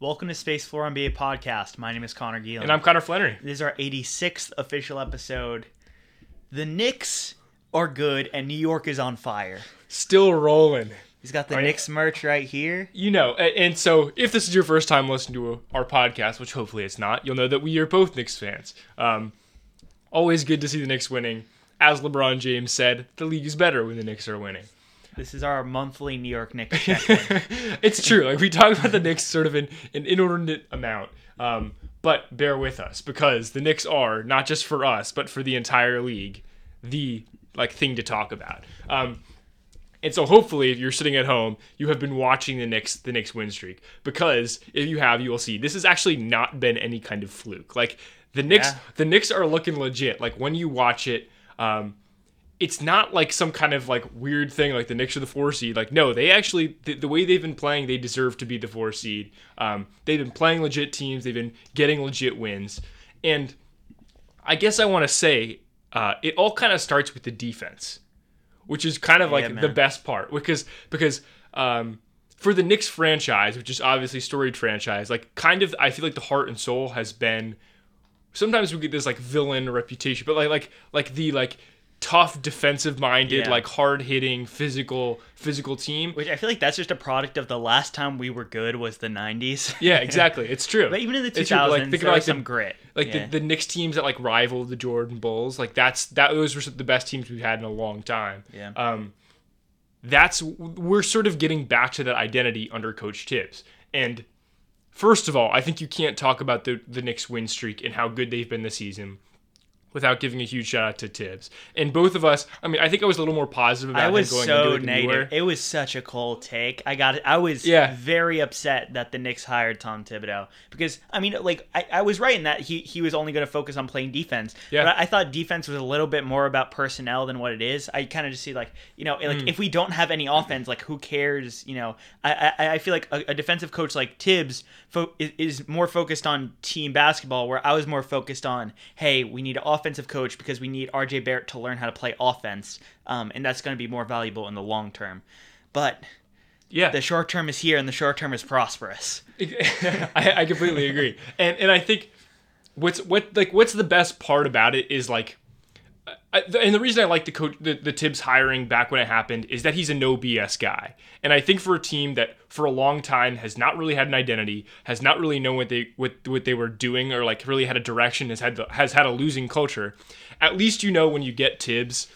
Welcome to Space Floor NBA podcast. My name is Connor Geelan. And I'm Connor Flannery. This is our 86th official episode. The Knicks are good, and New York is on fire. Still rolling. He's got the you- Knicks merch right here. You know, and so if this is your first time listening to our podcast, which hopefully it's not, you'll know that we are both Knicks fans. Um, always good to see the Knicks winning. As LeBron James said, the league is better when the Knicks are winning. This is our monthly New York Knicks it's true. Like we talk about the Knicks sort of in an inordinate amount. Um, but bear with us because the Knicks are not just for us, but for the entire league, the like thing to talk about. Um, and so hopefully, if you're sitting at home, you have been watching the Knicks the Knicks win streak because if you have, you will see this has actually not been any kind of fluke. Like the Knicks, Yeah. the Knicks are looking legit. Like when you watch it. Um, it's not like some kind of like weird thing like the Knicks are the four seed. Like no, they actually the, the way they've been playing, they deserve to be the four seed. Um, they've been playing legit teams. They've been getting legit wins, and I guess I want to say uh, it all kind of starts with the defense, which is kind of like Yeah, the best part because because um, for the Knicks franchise, which is obviously storied franchise, like kind of I feel like the heart and soul has been sometimes we get this like villain reputation, but like like like the like tough defensive minded Yeah. like hard hitting physical physical team Which I feel like that's just a product of the last time we were good was the 90s. yeah exactly it's true But even in the 2000s, It's true, like, think about, like, some the, grit. like Yeah. the, the Knicks teams that like rival the Jordan Bulls like that's that those were the best teams we've had in a long time Yeah. um that's we're sort of getting back to that identity under coach Tibbs and first of all I think you can't talk about the the Knicks win streak and how good they've been this season without giving a huge shout out to Tibbs. And both of us, I mean, I think I was a little more positive about I was going so into it negative. It was such a cold take. I got it. I was Yeah. very upset that the Knicks hired Tom Thibodeau because I mean, like I, I was right in that he he was only going to focus on playing defense. Yeah. But I, I thought defense was a little bit more about personnel than what it is. I kind of just see like you know like Hmm. if we don't have any offense, like who cares? You know, I I, I feel like a, a defensive coach like Tibbs fo- is, is more focused on team basketball, where I was more focused on hey, we need an offensive coach because we need RJ Barrett to learn how to play offense, um, and that's going to be more valuable in the long term. But yeah, the short term is here, and the short term is prosperous. I, I completely agree. And and I think what's what like what's the best part about it is like I, and the reason I like the coach the, the Tibbs hiring back when it happened is that he's a no BS guy. And I think for a team that for a long time has not really had an identity, has not really known what they what what they were doing or like really had a direction, has had the, has had a losing culture. At least you know when you get Tibbs,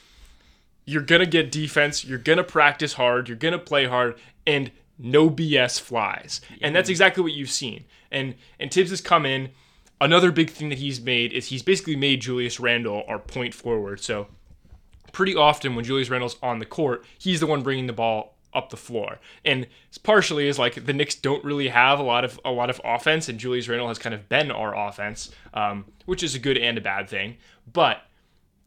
you're gonna get defense, you're gonna practice hard, you're gonna play hard, and no BS flies. And that's exactly what you've seen. And and Tibbs has come in. Another big thing that he's made is he's basically made Julius Randle our point forward. So pretty often when Julius Randle's on the court, he's the one bringing the ball up the floor. And it's partially is like the Knicks don't really have a lot of a lot of offense, and Julius Randle has kind of been our offense, um, which is a good and a bad thing. But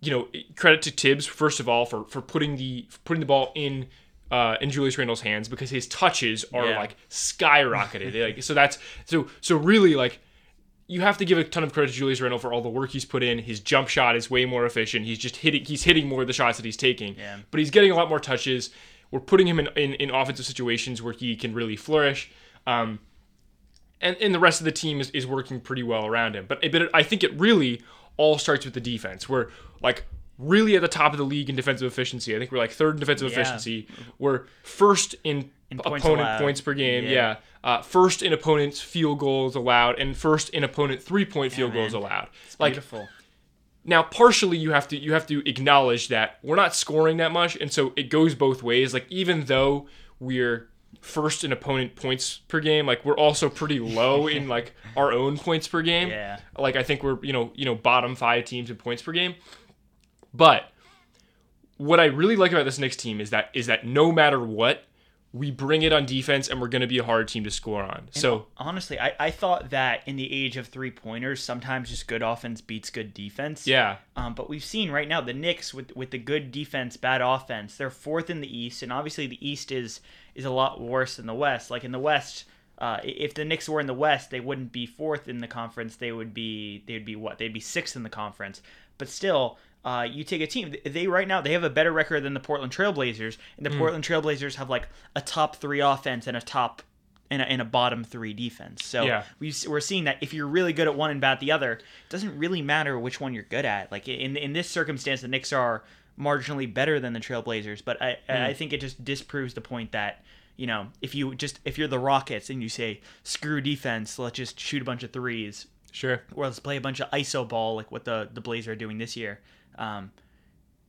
you know, credit to Tibbs first of all for for putting the for putting the ball in uh, in Julius Randle's hands because his touches are Yeah. like skyrocketed. like so that's so so really like you have to give a ton of credit to Julius Randle for all the work he's put in. His jump shot is way more efficient. He's just hitting he's hitting more of the shots that he's taking. Yeah. But he's getting a lot more touches. We're putting him in, in, in offensive situations where he can really flourish. Um, and, and the rest of the team is, is working pretty well around him. But, but it, I think it really all starts with the defense. We're like really at the top of the league in defensive efficiency. I think we're like third in defensive Yeah. efficiency. We're first in, In points opponent allowed. points per game. Yeah. Yeah. Uh, first in opponent's field goals allowed, and first in opponent three point field man. goals allowed. like Beautiful. now, partially you have to you have to acknowledge that we're not scoring that much, and so it goes both ways. Like even though we're first in opponent points per game, like we're also pretty low in like our own points per game. Yeah. Like I think we're you know you know bottom five teams in points per game. But what I really like about this Knicks team is that is that no matter what, we bring it on defense and we're going to be a hard team to score on. So honestly, I, I thought that in the age of three pointers, sometimes just good offense beats good defense. yeah, Um, but we've seen right now the Knicks with with the good defense, bad offense. They're fourth in the East, and obviously the East is is a lot worse than the West. Like in the West, uh, if the Knicks were in the West, they wouldn't be fourth in the conference. They would be they would be what? They'd be sixth in the conference. But still, uh, you take a team. They right now they have a better record than the Portland Trailblazers, and the Portland Trailblazers have like a top three offense and a top and a, and a bottom three defense. So Yeah. we we're seeing that if you're really good at one and bad at the other, it doesn't really matter which one you're good at. Like in in this circumstance, the Knicks are marginally better than the Trailblazers, but I I think it just disproves the point that you know if you just if you're the Rockets and you say screw defense, let's just shoot a bunch of threes sure. or let's play a bunch of iso ball like what the the Blazers are doing this year. Um,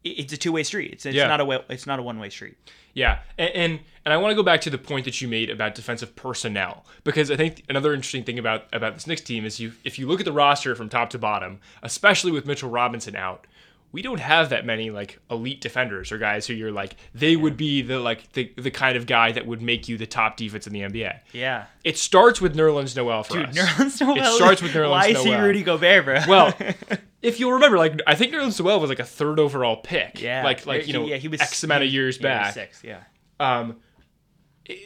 it- it's a two way street. It's, it's Yeah. not a wa- it's not a one way street. Yeah, and and, and I want to go back to the point that you made about defensive personnel because I think another interesting thing about about this Knicks team is you if you look at the roster from top to bottom, especially with Mitchell Robinson out, we don't have that many like elite defenders or guys who you're like they would be the like the the kind of guy that would make you the top defense in the NBA. Yeah. It starts with Nerlens Noel for Dude, us. Nerlens Noel. It starts with Nerlens Noel. Why is he Rudy Gobert, bro? Well, if you'll remember, like I think Nerlens Noel was like a third overall pick. yeah, like like you know yeah, he was X amount of years yeah, he was back. Six, yeah. um,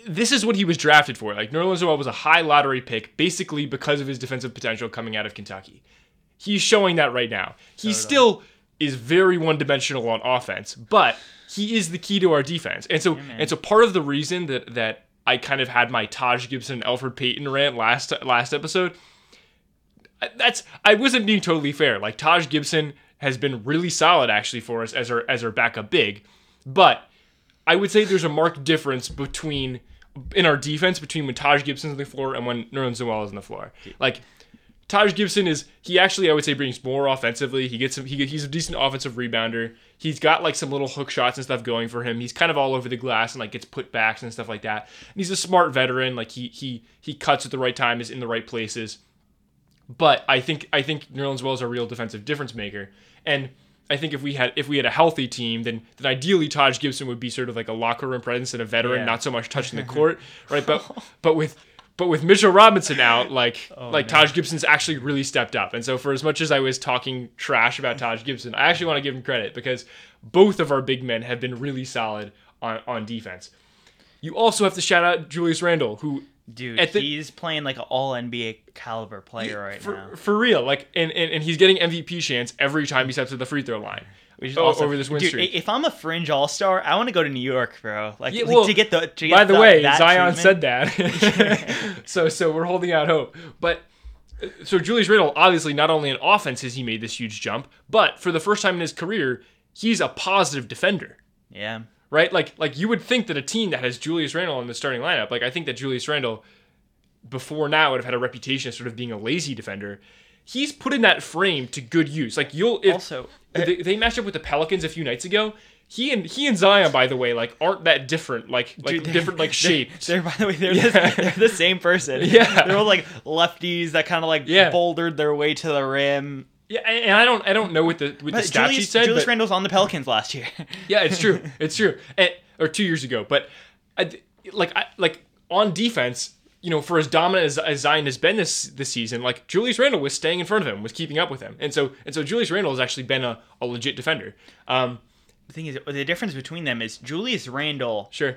this is what he was drafted for. Like Nerlens Noel was a high lottery pick, basically because of his defensive potential coming out of Kentucky. He's showing that right now. He still is very one-dimensional on offense, but he is the key to our defense. And so, and so, part of the reason that that I kind of had my Taj Gibson Elfrid Payton rant last last episode. That's I wasn't being totally fair. Like Taj Gibson has been really solid actually for us as our as our backup big, but I would say there's a marked difference between in our defense between when Taj Gibson's on the floor and when Nerlens Noel is on the floor. Like Taj Gibson is he actually I would say brings more offensively. He gets he, he's a decent offensive rebounder. He's got like some little hook shots and stuff going for him. He's kind of all over the glass and like gets put backs and stuff like that. And he's a smart veteran. Like he he he cuts at the right time, is in the right places. But I think I think Nerlens Noel is a real defensive difference maker. And I think if we had if we had a healthy team, then then ideally Taj Gibson would be sort of like a locker room presence and a veteran, Yeah. not so much touching the court, right? But but with but with Mitchell Robinson out, like Oh, like Taj Gibson's actually really stepped up. And so for as much as I was talking trash about Taj Gibson, I actually want to give him credit because both of our big men have been really solid on, on defense. You also have to shout out Julius Randle, who Dude, the- he's playing like an all NBA caliber player right for, now. for real, like and, and, and he's getting MVP chance every time he steps to the free throw line. Which is o- also- over this win dude, streak. If I'm a fringe all star, I want to go to New York, bro. Like, Yeah, well, to get the. To get By the the- way, Zion treatment. said that. so so we're holding out hope. But uh, so Julius Randle, obviously not only in offense has he made this huge jump, but for the first time in his career, he's a positive defender. Yeah. Right? Like like you would think that a team that has Julius Randle in the starting lineup, like I think that Julius Randle before now would have had a reputation as sort of being a lazy defender. He's put in that frame to good use. Like you'll if, Also, they, they matched up with the Pelicans a few nights ago. He and he and Zion, by the way, like aren't that different. Like like Dude, different like shapes. They're by the way, they're, the, they're the same person. Yeah. they're all like lefties that kind of like Yeah. bouldered their way to the rim. Yeah, and I don't I don't know what the what the But he Julius, said. Julius but- Randle's on the Pelicans last year. yeah, it's true. It's true. And, or two years ago, but I, like I, like on defense, you know, for as dominant as, as Zion has been this this season, like Julius Randle was staying in front of him, was keeping up with him, and so and so Julius Randle has actually been a, a legit defender. Um, the thing is, the difference between them is Julius Randle. sure.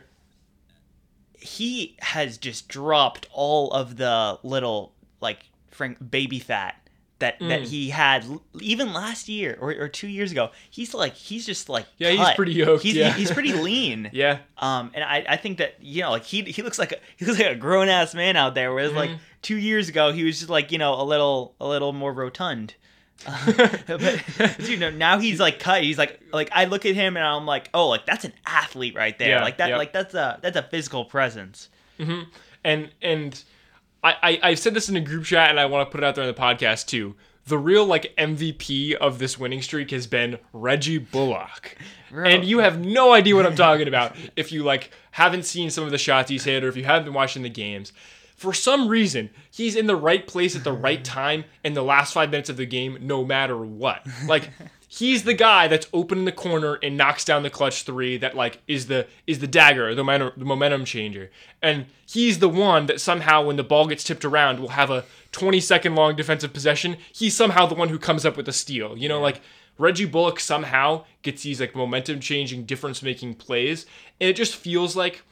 He has just dropped all of the little like Frank baby fat that Mm. that he had even last year or, or two years ago. He's like he's just like Yeah, he's pretty yoked, He's, yeah. he's pretty lean. Yeah. Um, and I, I think that you know, like he he looks like a he looks like a grown ass man out there. Whereas like Mm-hmm. two years ago, he was just like you know a little a little more rotund. Uh, but you know now he's like cut. He's like like I look at him and I'm like, oh, like that's an athlete right there. Yeah, like that yeah. like that's a that's a physical presence. and and I, I I've said this in a group chat, and I want to put it out there on the podcast too. The real like MVP of this winning streak has been Reggie Bullock, and you have no idea what I'm talking about if you like haven't seen some of the shots he's hit or if you haven't been watching the games. For some reason, he's in the right place at the right time in the last five minutes of the game, no matter what. Like he's the guy that's open in the corner and knocks down the clutch three that like is the is the dagger, the momentum, the momentum changer. And he's the one that somehow when the ball gets tipped around will have a 20 second long defensive possession. He's somehow the one who comes up with the steal. You know, like Reggie Bullock somehow gets these like momentum changing, difference making plays. And it just feels like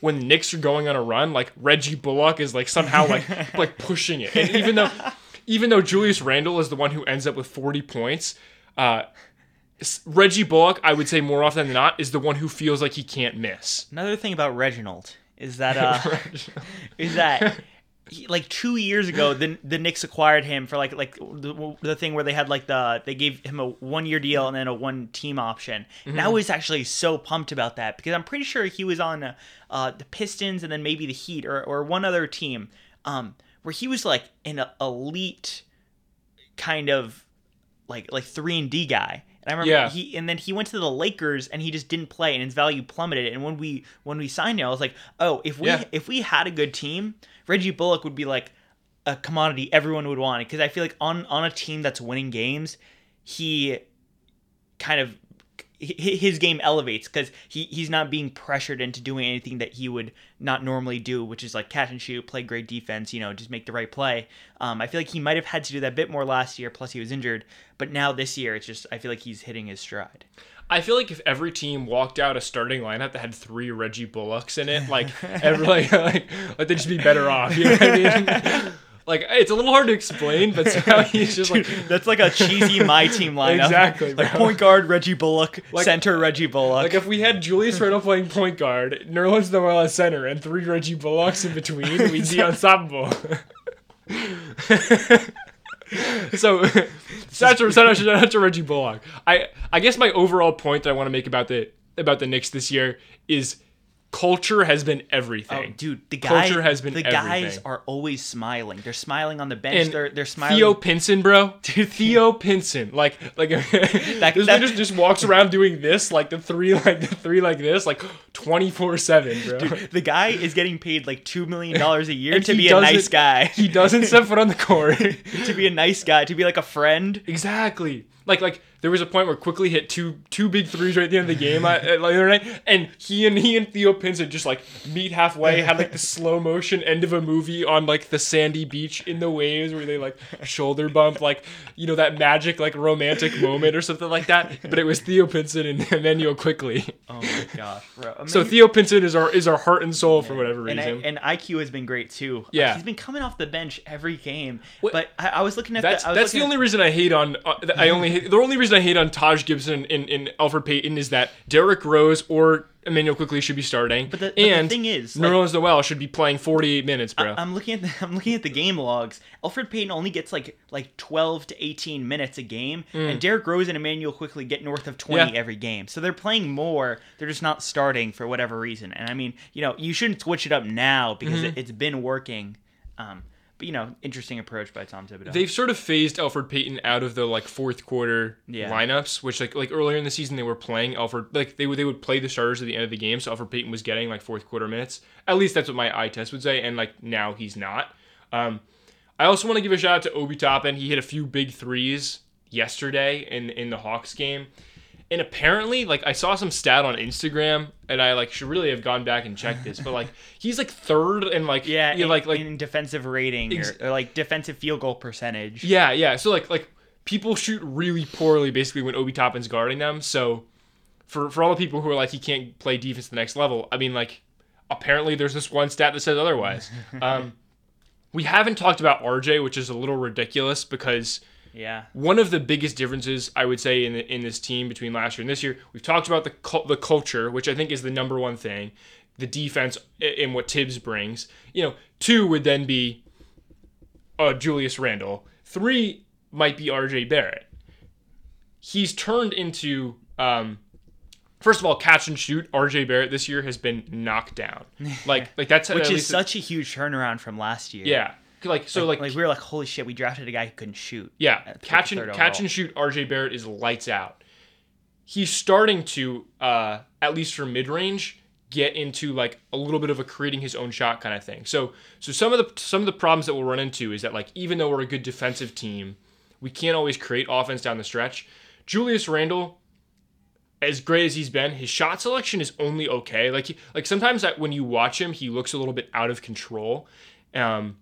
when the Knicks are going on a run, like Reggie Bullock is like somehow like like pushing it. And even though even though Julius Randle is the one who ends up with 40 points, uh, Reggie Bullock, I would say more often than not, is the one who feels like he can't miss. Another thing about Reginald is that uh, is that he, like two years ago, the the Knicks acquired him for like like the, the thing where they had like the they gave him a one year deal and then a one team option. And I was actually so pumped about that because I'm pretty sure he was on uh, uh, the Pistons and then maybe the Heat or or one other team, um, where he was like an elite kind of like like three and D guy. And I remember Yeah. he and then he went to the Lakers and he just didn't play and his value plummeted. And when we when we signed him, I was like, oh, if we Yeah. if we had a good team, Reggie Bullock would be like a commodity everyone would want because I feel like on on a team that's winning games, he kind of his game elevates because he, he's not being pressured into doing anything that he would not normally do, which is like catch and shoot, play great defense, you know, just make the right play. Um, I feel like he might have had to do that a bit more last year, plus he was injured. But now this year, it's just, I feel like he's hitting his stride. I feel like if every team walked out a starting lineup that had three Reggie Bullocks in it, like every like like, like they'd just be better off. You know what I mean? like it's a little hard to explain, but somehow he's just like That's like a cheesy my team lineup. Exactly, Like bro. point guard, Reggie Bullock, Like- center, Reggie Bullock. Like if we had Julius Randle playing point guard, Nerlens Noel at center, and three Reggie Bullocks in between, we'd be unstoppable. so, shout out to, shout out- shout out to Reggie Bullock. I I guess my overall point that I want to make about the about the Knicks this year is culture has been everything. Oh, dude, the guy, Culture has been the guys are always smiling. They're smiling on the bench. And they're they're smiling. Theo Pinson, bro. Dude, Theo Pinson. Like, like this that- just, just walks around doing this, like the three, like the three, like this, like twenty four seven, bro. the guy is getting paid like two million dollars a year to be a nice guy. He doesn't step foot on the court. to be a nice guy, to be like a friend. exactly. Like, like there was a point where Quickley hit two two big threes right at the end of the game uh, like, the other night, and he and he and Theo Pinson just like meet halfway, had like the slow motion end of a movie on like the sandy beach in the waves where they like shoulder bump, like you know that magic like romantic moment or something like that. But it was Theo Pinson and Immanuel Quickley. Oh my gosh, bro. So Theo Pinson is our is our heart and soul for whatever and, reason. I, and IQ has been great too. Yeah. he's been coming off the bench every game. What- But I, I was looking at That's the, I that's the only reason I hate on uh, I only hate, the only reason I hate on Taj Gibson and, and Elfrid Payton is that Derrick Rose or Immanuel Quickley should be starting, But the- but the thing is, like- Nerlens Noel should be playing 48 minutes, bro. I'm looking at the, I'm looking at the game logs. Elfrid Payton only gets like like 12 to 18 minutes a game, and Derrick Rose and Immanuel Quickley get north of 20 Mm. Yeah. every game. So they're playing more. They're just not starting for whatever reason. And I mean, you know, you shouldn't switch it up now because Mm-hmm. it, it's been working. Um, you know, interesting approach by Tom Thibodeau. They've sort of phased Elfrid Payton out of the like fourth quarter Yeah. lineups, which like like earlier in the season they were playing Elfrid like they would they would play the starters at the end of the game, so Elfrid Payton was getting like fourth quarter minutes. At least that's what my eye test would say, and like now he's not. Um, I also want to give a shout out to Obi Toppin. He hit a few big threes yesterday in in the Hawks game. And apparently, like I saw some stat on Instagram, and I like should really have gone back and checked this, but like he's like third in like yeah, you know, in, like like in defensive rating Ex- or, or like defensive field goal percentage. yeah, yeah. So like like people shoot really poorly basically when Obi Toppin's guarding them. So for for all the people who are like he can't play defense the next level, I mean like apparently there's this one stat that says otherwise. um, we haven't talked about RJ, which is a little ridiculous because Yeah. one of the biggest differences I would say in in this team between last year and this year, we've talked about the cul- the culture, which I think is the number one thing, the defense and what Tibbs brings. You know, two would then be uh, Julius Randle. Three might be R.J. Barrett. He's turned into um, first of all catch and shoot. R.J. Barrett this year has been knocked down. Like like that's Which is such a huge turnaround from last year. yeah. Like so like Like we were like, holy shit, we drafted a guy who couldn't shoot. Yeah, catch and catch overall. and shoot. RJ Barrett is lights out. He's starting to, uh, at least for mid range, get into like a little bit of a creating his own shot kind of thing. So, so some of the some of the problems that we'll run into is that like even though we're a good defensive team, we can't always create offense down the stretch. Julius Randle, as great as he's been, his shot selection is only okay. Like he, like sometimes that when you watch him, he looks a little bit out of control, um,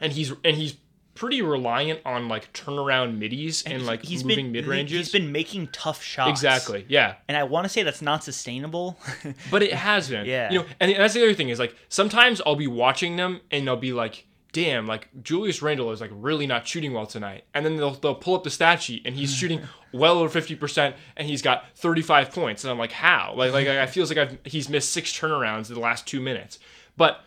and he's and he's pretty reliant on like turnaround middies and, like he's moving mid ranges. He's been making tough shots. exactly, yeah. And I want to say that's not sustainable. But it has been. Yeah. You know, and that's the other thing is like sometimes I'll be watching them and they'll be like, damn, like Julius Randle is like really not shooting well tonight. And then they'll they'll pull up the stat sheet and he's shooting well over fifty percent and he's got thirty five points. And I'm like, how? Like like I feels like I've he's missed six turnarounds in the last two minutes. But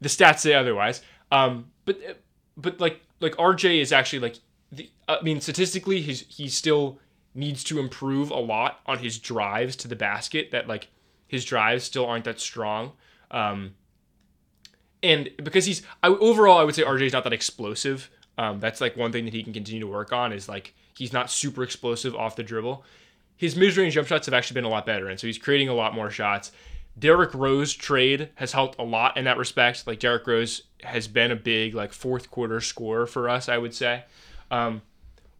the stats say otherwise. Um, but but like like RJ is actually like the I mean statistically he's he still needs to improve a lot on his drives to the basket. That like his drives still aren't that strong. Um, and because he's I, overall, I would say RJ is not that explosive. Um, that's like one thing that he can continue to work on is like he's not super explosive off the dribble. His mid-range jump shots have actually been a lot better, and so he's creating a lot more shots. Derrick Rose trade has helped a lot in that respect. Like Derrick Rose has been a big like fourth quarter scorer for us, I would say. Um,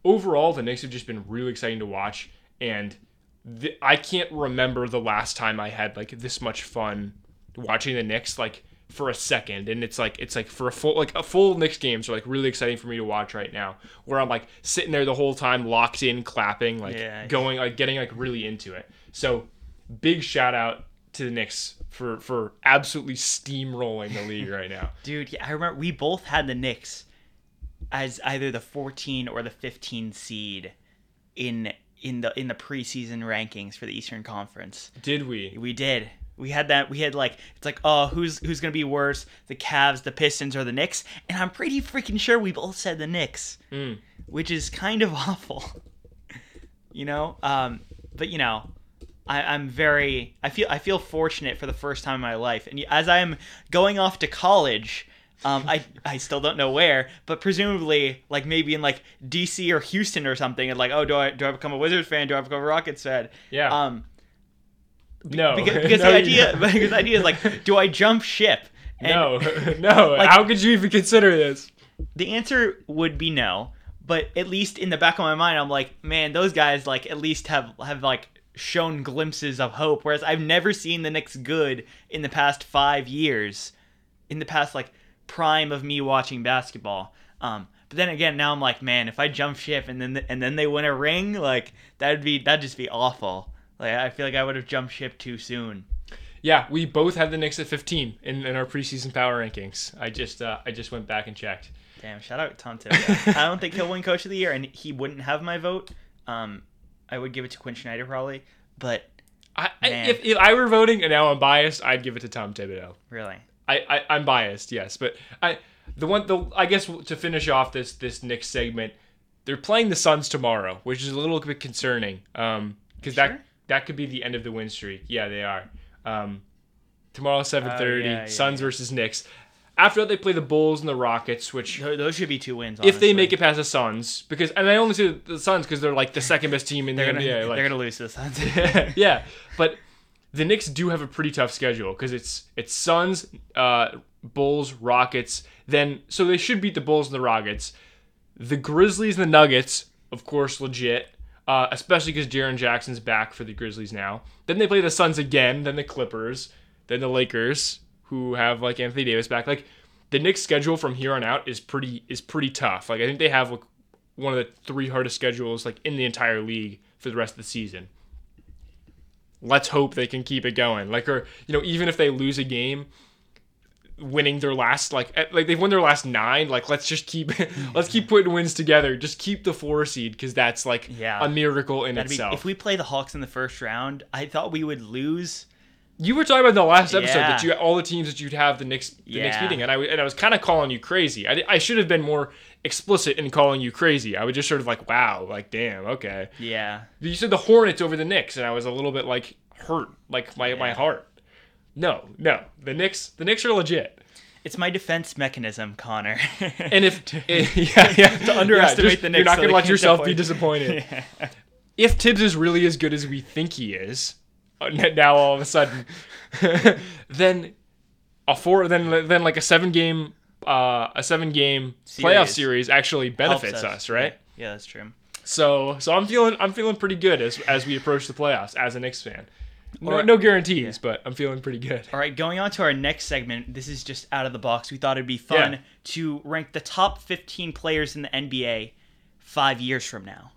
overall, the Knicks have just been really exciting to watch, and the, I can't remember the last time I had like this much fun watching the Knicks like for a second. And it's like it's like for a full like a full Knicks games are like really exciting for me to watch right now, where I'm like sitting there the whole time, locked in, clapping, like Yeah. going like getting like really into it. So big shout out to the Knicks for for absolutely steamrolling the league right now. Dude, yeah, I remember we both had the Knicks as either the 14 or the 15 seed in in the in the preseason rankings for the Eastern Conference. Did we? We did. We had that. We had like it's like oh who's who's gonna be worse, the Cavs, the Pistons, or the Knicks? And I'm pretty freaking sure we both said the Knicks, which is kind of awful. you know, um, but you know, I, I'm very I feel I feel fortunate for the first time in my life, and as I am going off to college. Um, I, I still don't know where, but presumably like maybe in like DC or Houston or something, and like oh do I do I become a Wizards fan? Do I become a Rockets fan? Yeah. Um, no. because, because No, the idea because the idea is like do i jump ship and no, no. How could you even consider this? the answer would be no but at least in the back of my mind i'm like man those guys like at least have have like shown glimpses of hope whereas i've never seen the Knicks good in the past five years in the past like prime of me watching basketball um but then again now i'm like man if i jump ship and then and then they win a ring like that'd be that'd just be awful like i feel like i would have jumped ship too soon Yeah, we both had the Knicks at 15 in, in our preseason power rankings. I just uh, I just went back and checked. Damn, shout out Tom Thibodeau. I don't think he'll win Coach of the Year, and he wouldn't have my vote. Um, I would give it to Quin Snyder probably, but I, I, if, if I were voting and now I'm biased, I'd give it to Tom Thibodeau. really, I, I I'm biased, yes, but I the one the I guess to finish off this this Knicks segment, they're playing the Suns tomorrow, which is a little bit concerning. Um, because Sure? that that could be the end of the win streak. Yeah, they are. Um, tomorrow seven thirty, Oh, yeah, yeah, Suns yeah. versus Knicks. After that, they play the Bulls and the Rockets, which those should be two wins. if they make it past the Suns, because and I only say the Suns because they're like the second best team in the they're gonna NBA. Like, they're gonna lose to the Suns. yeah, but the Knicks do have a pretty tough schedule because it's it's Suns, uh, Bulls, Rockets. Then so they should beat the Bulls and the Rockets. The Grizzlies and the Nuggets, of course, legit. Uh, especially because Jaren Jackson's back for the Grizzlies now. Then they play the Suns again. Then the Clippers. Then the Lakers, who have like Anthony Davis back. Like the Knicks' schedule from here on out is pretty is pretty tough. Like I think they have like one of the three hardest schedules like in the entire league for the rest of the season let's hope they can keep it going. Like, or you know, even if they lose a game, winning their last like like they've won their last nine. Like, let's just keep let's keep putting wins together. Just keep the four seed because that's like Yeah. a miracle in That'd be, itself. if we play the Hawks in the first round, I thought we would lose. You were talking about in the last episode Yeah. that you all the teams that you'd have the Knicks the Knicks Yeah. beating, and I and I was kind of calling you crazy. I, I should have been more explicit in calling you crazy. I was just sort of like, wow, like damn, okay. Yeah, You said the Hornets over the Knicks, and I was a little bit like hurt, like my, my heart. No, no, the Knicks, the Knicks are legit. it's my defense mechanism, Connor. And if eh, yeah, yeah, to underestimate the Knicks you're not so gonna let yourself be disappoint. disappointed. If Tibbs is really as good as we think he is, now all of a sudden, then a four, then then like a seven game, uh, a seven game playoff Series. series actually benefits us, right? Yeah, yeah, that's true. So so I'm feeling I'm feeling pretty good as as we approach the playoffs as a Knicks fan. No, Alright. no guarantees, but I'm feeling pretty good. All right, going on to our next segment. This is just out of the box. We thought it'd be fun Yeah. to rank the top 15 players in the NBA five years from now.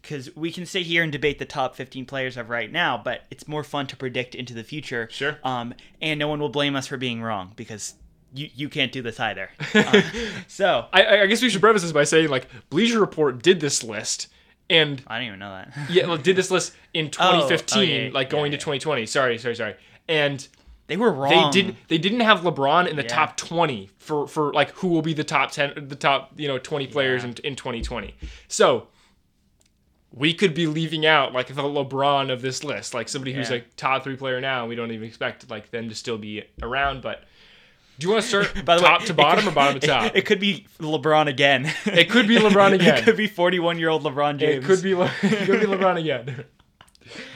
Because we can sit here and debate the top 15 players of right now, but it's more fun to predict into the future. Sure. Um, and no one will blame us for being wrong because you, you can't do this either. Um, so, I, I guess we should preface this by saying like Bleacher Report did this list and I didn't even know that. yeah, well, did this list in 2015, oh, yeah, like yeah, going yeah. to 2020. Sorry, sorry, sorry. And They were wrong. they didn't they didn't have LeBron in the Yeah. top 20 for for like who will be the top 10 the top, you know, 20 players Yeah. in in 2020. So we could be leaving out like the LeBron of this list, like somebody who's Yeah. like top 3 player now and we don't even expect like them to still be around, but do you want to start By the top way, to bottom could- or bottom to it- top? It, could be LeBron again. It could be LeBron again. it could be 41 year old LeBron James. It could be Le- it could be LeBron again.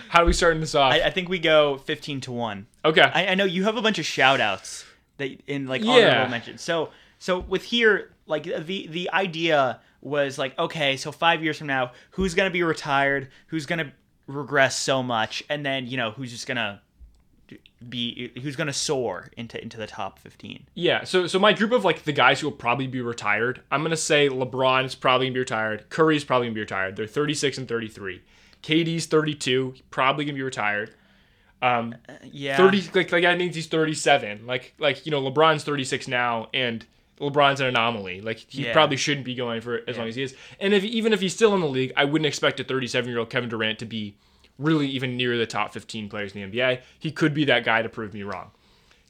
How do we start this off? I, I think we go 15 to 1. okay. I, I know you have a bunch of shout outs that in like Yeah. honorable mentions. So so with here, like the the idea was like, okay, so five years from now, who's gonna be retired, who's gonna regress so much, and then, you know, who's just gonna be who's gonna soar into into the top fifteen. Yeah, so so my group of like the guys who will probably be retired, I'm gonna say LeBron is probably gonna be retired. Curry is probably gonna be retired. They're 36 and 33. KD's 32, probably gonna be retired. Um, Yeah. 30 like like I think he's 37. Like like you know LeBron's 36 now, and LeBron's an anomaly. Like he Yeah. probably shouldn't be going for as long as he is. And if even if he's still in the league, I wouldn't expect a 37 year old Kevin Durant to be really even near the top 15 players in the NBA. He could be that guy to prove me wrong.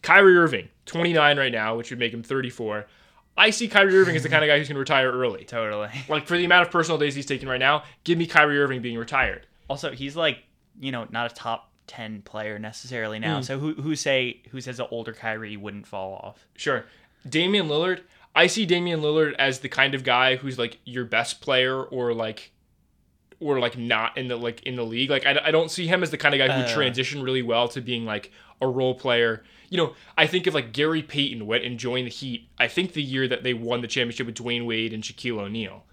Kyrie Irving, 29 right now, which would make him 34. I see Kyrie Irving as the kind of guy who's going to retire early. Totally. Like for the amount of personal days he's taking right now, give me Kyrie Irving being retired. Also, he's like, you know, not a top ten player necessarily now. So who who say who says the older Kyrie wouldn't fall off? Sure. Damian Lillard, I see Damian Lillard as the kind of guy who's like your best player or like or like not in the like in the league. Like I, I don't see him as the kind of guy who Uh. transition really well to being like a role player. You know, I think of like Gary Payton went and joined the Heat. I think the year that they won the championship with Dwyane Wade and Shaquille O'Neal.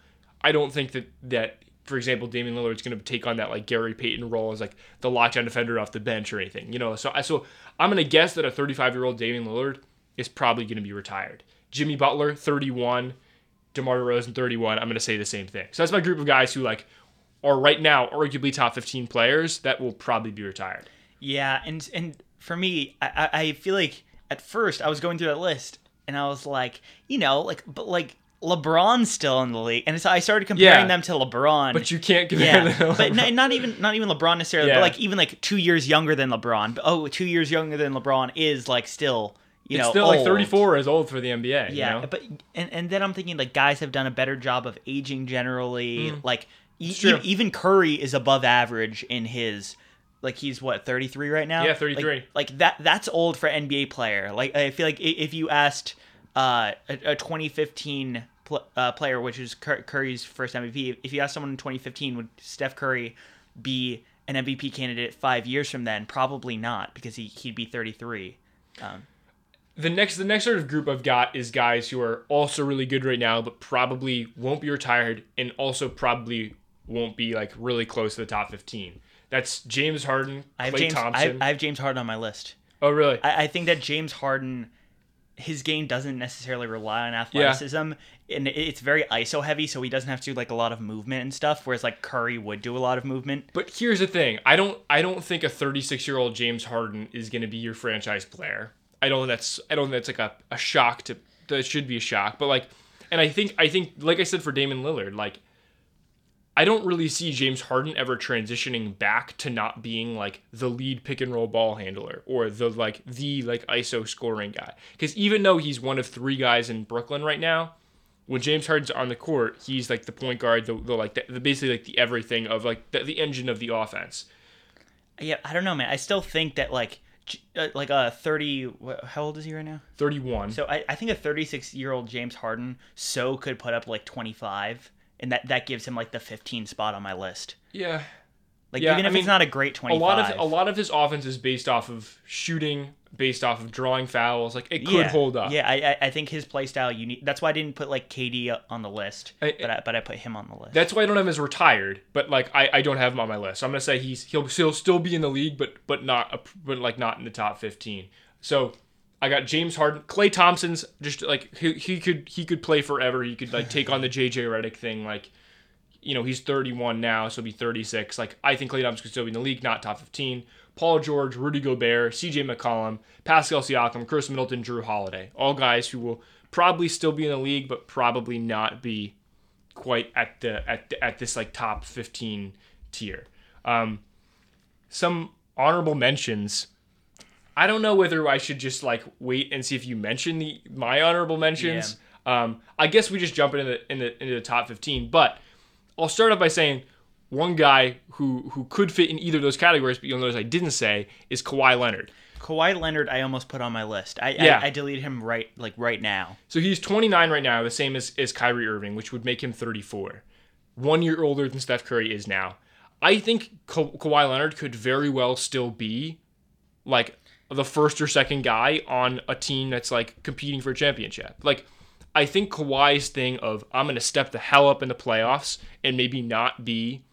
I don't think that that for example Damian Lillard's going to take on that like Gary Payton role as like the lockdown defender off the bench or anything. You know, so I so I'm going to guess that a 35 year old Damian Lillard is probably going to be retired. Jimmy Butler 31, DeMar DeRozan 31. I'm going to say the same thing. So that's my group of guys who like are right now arguably top 15 players that will probably be retired. Yeah, and and for me, I, I feel like at first I was going through that list and I was like, you know, like but like LeBron's still in the league, and so I started comparing Yeah. them to LeBron. But you can't compare yeah, them. but not, not even not even LeBron necessarily, Yeah. but like even like two years younger than LeBron. But, oh, two years younger than LeBron is like still you it's know still like 34 is old for the NBA. Yeah, you know? but and, and then I'm thinking like guys have done a better job of aging generally. Like Mm. true. e- even Curry is above average in his like he's what 33 right now. Yeah, 33. Like, like that that's old for NBA player. Like I feel like if you asked uh, a, a 2015 pl- uh, player, which is Cur- Curry's first MVP, if you asked someone in 2015, would Steph Curry be an MVP candidate five years from then? Probably not, because he he'd be 33. Um, the next the next sort of group I've got is guys who are also really good right now, but probably won't be retired and also probably won't be like really close to the top 15. That's James Harden, I have Klay James. I have, I have James Harden on my list. oh, really? I, I think that James Harden, his game doesn't necessarily rely on athleticism, and it's very ISO heavy, so he doesn't have to do like a lot of movement and stuff. Whereas like Curry would do a lot of movement. But here's the thing: I don't, I don't think a 36 year old James Harden is going to be your franchise player. I don't. That's, I don't. think That's like a, a shock to. That should be a shock. But like, and I think, I think, like I said for Damian Lillard, like, I don't really see James Harden ever transitioning back to not being like the lead pick and roll ball handler or the like the like ISO scoring guy. Because even though he's one of three guys in Brooklyn right now, when James Harden's on the court, he's like the point guard, the, the like the, the basically like the everything of like the, the engine of the offense. Yeah, I don't know, man. I still think that like uh, like a 30 how old is he right now 31. so I, I think a 36 year old james harden so could put up like 25 and that that gives him like the 15 spot on my list yeah. Like Yeah, even I if mean, it's not a great 25. a lot of a lot of his offense is based off of shooting, based off of drawing fouls. Like it could yeah, hold up. Yeah, I, I- I think his play style unique. That's why I didn't put like KD on the list, I- but I, but I put him on the list. That's why I don't have him as retired, but like I, I don't have him on my list. So I'm gonna say he's he'll he'll still be in the league, but but not a, but like not in the top 15. So I got James Harden, Klay Thompson's just like he, he could he could play forever. He could like take on the JJ Redick thing. Like you know he's 31 now, so he'll be 36. Like I think Klay Thompson could still be in the league, not top 15. Paul George, Rudy Gobert, CJ McCollum, Pascal Siakam, Khris Middleton, Jrue Holiday, all guys who will probably still be in the league, but probably not be quite at the at the, at this like top 15 tier. Um, some honorable mentions. I don't know whether I should just like wait and see if you mention the my honorable mentions. Um, I guess we just jump into the, into, into the top 15, but I'll start off by saying one guy who who could fit in either of those categories, but you'll notice I didn't say is Kawhi Leonard. Kawhi Leonard, I almost put on my list. I, Yeah. I I deleted him right like right now. So he's 29 right now, the same as, as Kyrie Irving, which would make him 34. One year older than Steph Curry is now. I think Ka- Kawhi Leonard could very well still be like the first or second guy on a team that's like competing for a championship. Like, I think Kawhi's thing of I'm going to step the hell up in the playoffs and maybe not be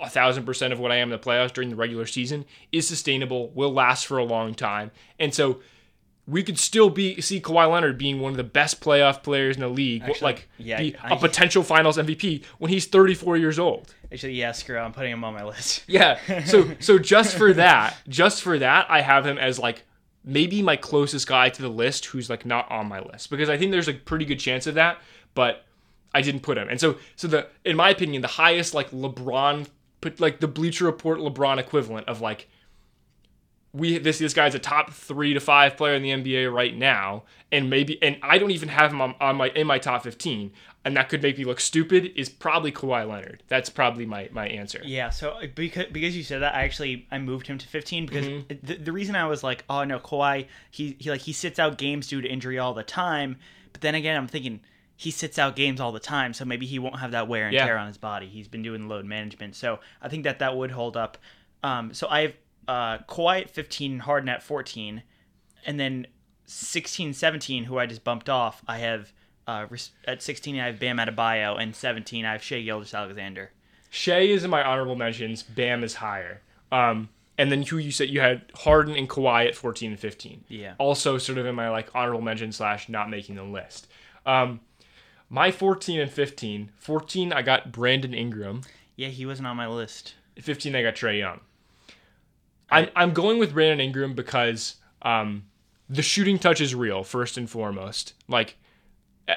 a thousand percent of what I am in the playoffs during the regular season is sustainable, will last for a long time. And so we could still be see Kawhi Leonard being one of the best playoff players in the league, Actually, like yeah, be I- a potential Finals MVP when he's 34 years old. Actually, yeah, screw it. I'm putting him on my list. Yeah. So so just for that, just for that, I have him as like maybe my closest guy to the list who's like not on my list because I think there's a pretty good chance of that, but I didn't put him. And so so the in my opinion, the highest like LeBron put like the Bleacher Report LeBron equivalent of like we this this guy's a top three to five player in the NBA right now, and maybe and I don't even have him on, on my in my top fifteen, and that could make me look stupid. Is probably Kawhi Leonard. That's probably my my answer. Yeah, so uh, because because you said that, I actually I moved him to 15 because the, the reason I was like, oh no, Kawhi, he he like he sits out games due to injury all the time, but then again, I'm thinking he sits out games all the time, so maybe he won't have that wear and Yeah. tear on his body. He's been doing load management, so I think that that would hold up. Um, so I have uh, Kawhi at 15, Harden at 14, and then 16, 17, who I just bumped off. I have uh, at 16 I have Bam Adebayo, and 17 I have Shea Gildas Alexander. Shai is in my honorable mentions. Bam is higher. Um, and then who you said you had Harden and Kawhi at 14 and 15. Yeah. Also sort of in my like honorable mention slash not making the list. Um, my 14 and 15. 14 I got Brandon Ingram. Yeah, he wasn't on my list. 15 I got Trae Young. I'm I'm going with Brandon Ingram because um, the shooting touch is real first and foremost. Like eh,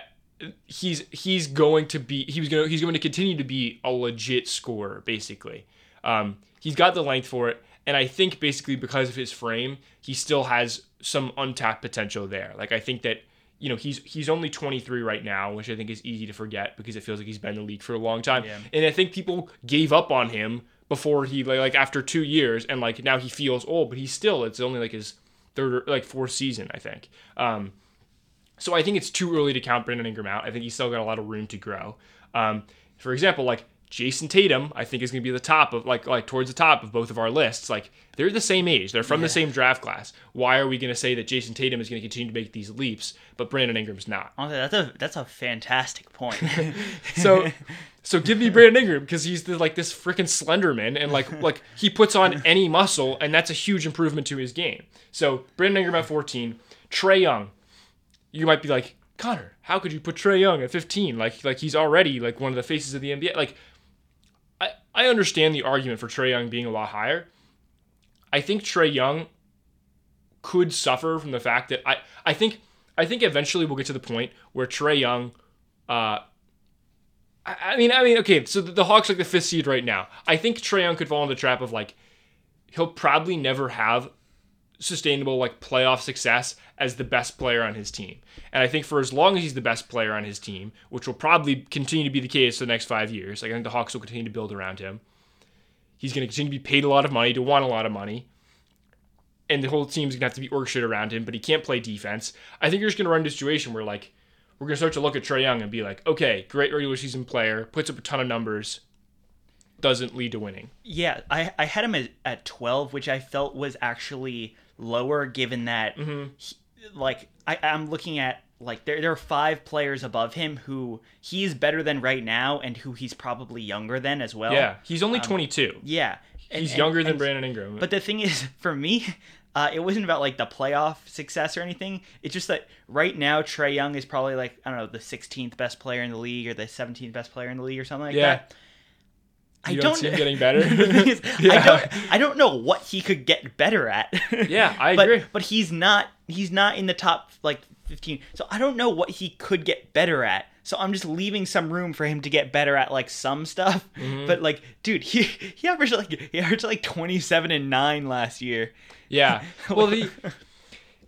he's he's going to be he was going to, he's going to continue to be a legit scorer basically. Um, he's got the length for it, and I think basically because of his frame, he still has some untapped potential there. Like I think that you know he's he's only 23 right now, which I think is easy to forget because it feels like he's been in the league for a long time. Yeah. And I think people gave up on him before he like, like after two years, and like now he feels old, but he's still it's only like his third or like fourth season, I think. Um, so I think it's too early to count Brandon Ingram out. I think he's still got a lot of room to grow. Um, for example, like Jayson Tatum, I think is going to be the top of like like towards the top of both of our lists. Like they're the same age, they're from the same draft class. Why are we going to say that Jayson Tatum is going to continue to make these leaps, but Brandon Ingram's not? Honestly, that's a that's a fantastic point. So so give me Brandon Ingram because he's the, like this freaking Slenderman and like like he puts on any muscle and that's a huge improvement to his game. So Brandon Ingram at 14, Trae Young. You might be like Connor, how could you put Trae Young at 15? Like like he's already like one of the faces of the NBA. Like I understand the argument for Trae Young being a lot higher. I think Trae Young could suffer from the fact that I I think I think eventually we'll get to the point where Trae Young uh I mean, I mean, okay. So the, Hawks like the fifth seed right now. I think Trae Young could fall into the trap of like he'll probably never have sustainable like playoff success as the best player on his team. And I think for as long as he's the best player on his team, which will probably continue to be the case for the next five years, like I think the Hawks will continue to build around him. He's going to continue to be paid a lot of money, to want a lot of money. And the whole team's going to have to be orchestrated around him, but he can't play defense. I think you're just going to run into a situation where, like, we're going to start to look at Trae Young and be like, okay, great regular season player, puts up a ton of numbers. doesn't lead to winning. Yeah, I I had him at, at 12, which I felt was actually lower given that Mm-hmm. he- like I, I'm looking at like there there are five players above him who he's better than right now and who he's probably younger than as well. Yeah, he's only 22. Yeah. And- He's and- younger than and- Brandon Ingram. But the thing is, for me, uh, it wasn't about like the playoff success or anything. It's just that right now Trae Young is probably like I don't know the 16th best player in the league or the 17th best player in the league or something like Yeah. that. I You don't see him getting better? The thing is, Yeah. I don't. I don't know what he could get better at. Yeah, I but, agree. But he's not. He's not in the top like 15. So I don't know what he could get better at. So I'm just leaving some room for him to get better at like some stuff. Mm-hmm. But like, dude, he he averaged like he averaged like 27 and nine last year. Yeah. Well, the,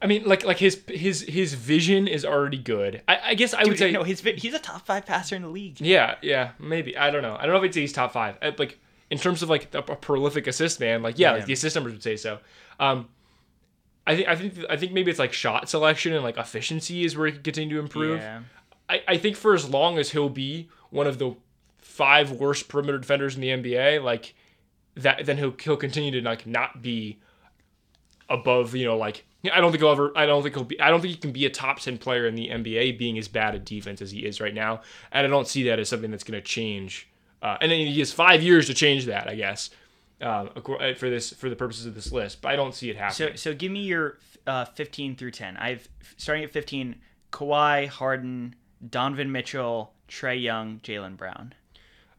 I mean, like like his his his vision is already good. I, I guess I would say no, his he's a top five passer in the league. Yeah, yeah, maybe. I don't know. I don't know if I'd say he's top five. Uh, Like in terms of like a, a prolific assist man, like yeah, Yeah. like the assist numbers would say so. Um, I think I think I think maybe it's like shot selection and like efficiency is where he can continue to improve. Yeah. I, I think for as long as he'll be one of the five worst perimeter defenders in the NBA, like that, then he'll he'll continue to like not be above. You know, like I don't think he'll ever. I don't think he'll be. I don't think he can be a top ten player in the NBA being as bad at defense as he is right now. And I don't see that as something that's going to change. Uh, and then he has five years to change that, I guess, um, for this for the purposes of this list. But I don't see it happening. So so give me your uh, 15 through 10. I've starting at 15. Kawhi, Harden, Donovan Mitchell, Trae Young, Jaylen Brown.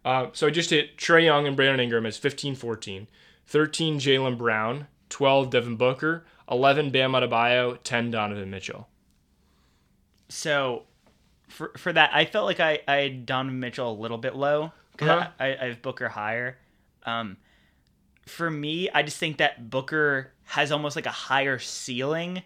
Uh, so I just hit Trae Young and Brandon Ingram as 15 14, 13 Jaylen Brown, 12 Devin Booker, 11 Bam Adebayo, 10 Donovan Mitchell. So for for that, I felt like I I had Donovan Mitchell a little bit low because Uh-huh. I, I have Booker higher. Um, for me, I just think that Booker has almost like a higher ceiling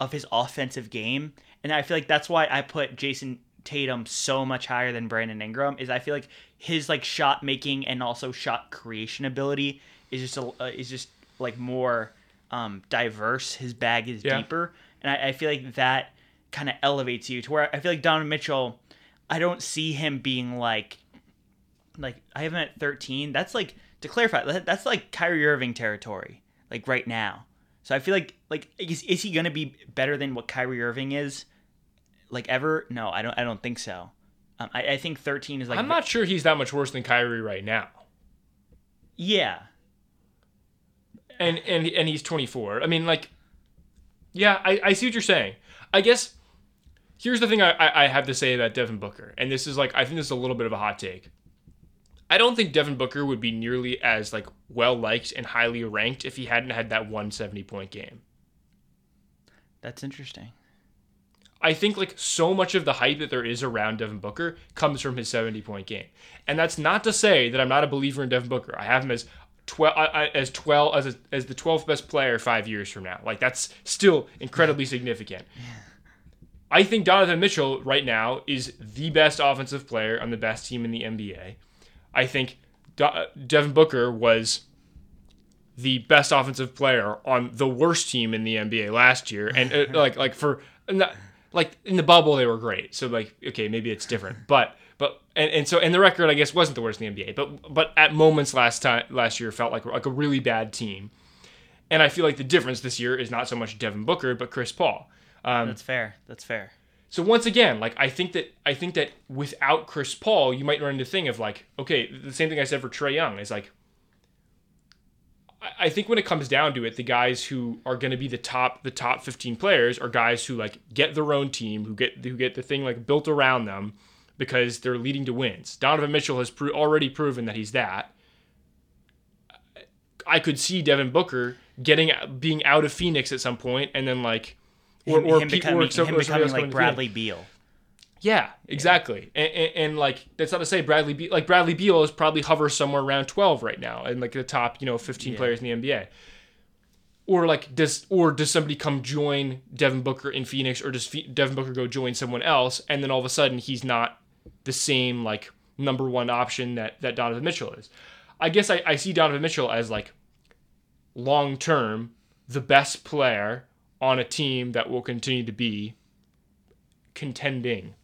of his offensive game, and I feel like that's why I put Jayson Tatum so much higher than Brandon Ingram. Is I feel like his like shot making and also shot creation ability is just a, uh, is just like more um, diverse. His bag is Yeah. deeper, and I, I feel like that kind of elevates you to where I feel like Donovan Mitchell. I don't see him being like like I have him at 13. That's like to clarify, that's like Kyrie Irving territory, like right now. So I feel like like is, is he gonna be better than what Kyrie Irving is, like ever? No, I don't. I don't think so. Um, I, I think 13 is like I'm not sure he's that much worse than Kyrie right now. Yeah, And and and he's 24. I mean, like, yeah, I, I see what you're saying. I guess here's the thing I, I I have to say about Devin Booker, and this is like I think this is a little bit of a hot take. I don't think Devin Booker would be nearly as like well liked and highly ranked if he hadn't had that 170 point game. that's interesting. I think like so much of the hype that there is around Devin Booker comes from his 70 point game. And that's not to say that I'm not a believer in Devin Booker. I have him as 12 as 12 as a, as the 12th best player 5 years from now. Like that's still incredibly significant. I think Donovan Mitchell right now is the best offensive player on the best team in the NBA. I think Do- Devin Booker was the best offensive player on the worst team in the NBA last year, and uh, like like for not, like in the bubble they were great. So like okay maybe it's different, but but and, and so and the record I guess wasn't the worst in the NBA, but but at moments last time last year felt like like a really bad team, and I feel like the difference this year is not so much Devin Booker but Chris Paul. Um, That's fair. That's fair. so once again, like I think that I think that without Chris Paul, you might run into the thing of like, okay, the same thing I said for Trae Young is like, I- I think when it comes down to it, the guys who are going to be the top the top fifteen players are guys who like get their own team, who get who get the thing like built around them because they're leading to wins. Donovan Mitchell has pro- already proven that he's that. I could see Devin Booker getting being out of Phoenix at some point, and then like. Him, him pe- becoming, some- him or becoming like. Bradley Beal. Yeah, exactly. And, and, and like that's not to say Bradley Be- like Bradley Beal is probably hovers somewhere around 12 right now and like the top, you know, 15 players in the NBA. Or like does or does somebody come join Devin Booker in Phoenix or does Fe- Devin Booker go join someone else and then all of a sudden he's not the same like number 1 option that that Donovan Mitchell is. I guess I, I see Donovan Mitchell as like long term the best player on a team that will continue to be contending.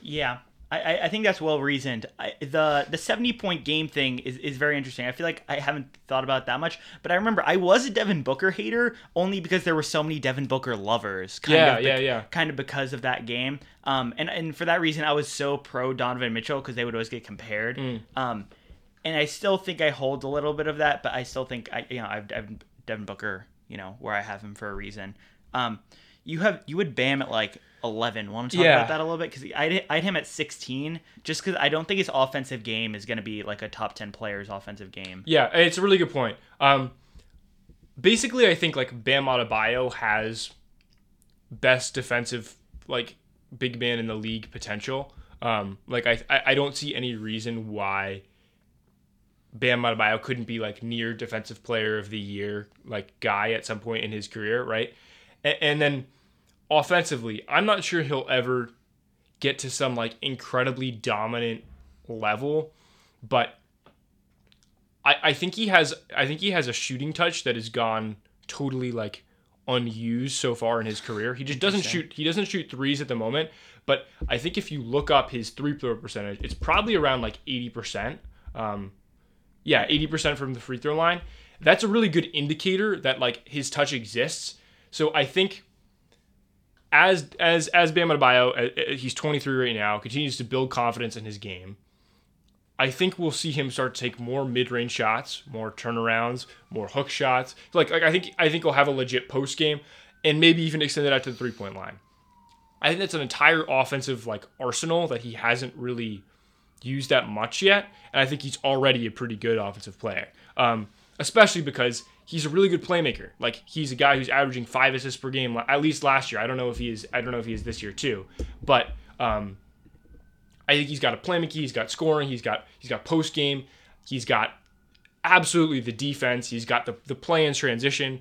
Yeah, I, I think that's well reasoned. I, the the seventy point game thing is, is very interesting. I feel like I haven't thought about that much, but I remember I was a Devin Booker hater only because there were so many Devin Booker lovers. Kind Yeah, of yeah, yeah. Kind of because of that game. Um, and and for that reason, I was so pro Donovan Mitchell because they would always get compared. Mm. Um, and I still think I hold a little bit of that, but I still think I you know I've, I've Devin Booker you know where I have him for a reason. Um, you have you would Bam at like eleven. Want to talk Yeah. about that a little bit because I I had him at sixteen just because I don't think his offensive game is going to be like a top ten player's offensive game. Yeah, it's a really good point. Um, basically, I think like Bam Adebayo has best defensive like big man in the league potential. Um, like I, I I don't see any reason why Bam Adebayo couldn't be like near defensive player of the year like guy at some point in his career, right? And, and then offensively, I'm not sure he'll ever get to some like incredibly dominant level, but I, I think he has I think he has a shooting touch that has gone totally like unused so far in his career. He just doesn't shoot he doesn't shoot threes at the moment, but I think if you look up his three throw percentage, it's probably around like 80%. Um yeah, 80% from the free throw line. That's a really good indicator that like his touch exists. So I think as as as Bam Adebayo, uh, uh, he's 23 right now, continues to build confidence in his game. I think we'll see him start to take more mid-range shots, more turnarounds, more hook shots. Like, like I think I think he'll have a legit post game, and maybe even extend it out to the three-point line. I think that's an entire offensive like arsenal that he hasn't really used that much yet, and I think he's already a pretty good offensive player. Um, especially because he's a really good playmaker. Like he's a guy who's averaging five assists per game at least last year. I don't know if he is. I don't know if he is this year too, but um, I think he's got a playmaking. He's got scoring. He's got he's got post game. He's got absolutely the defense. He's got the the play in transition.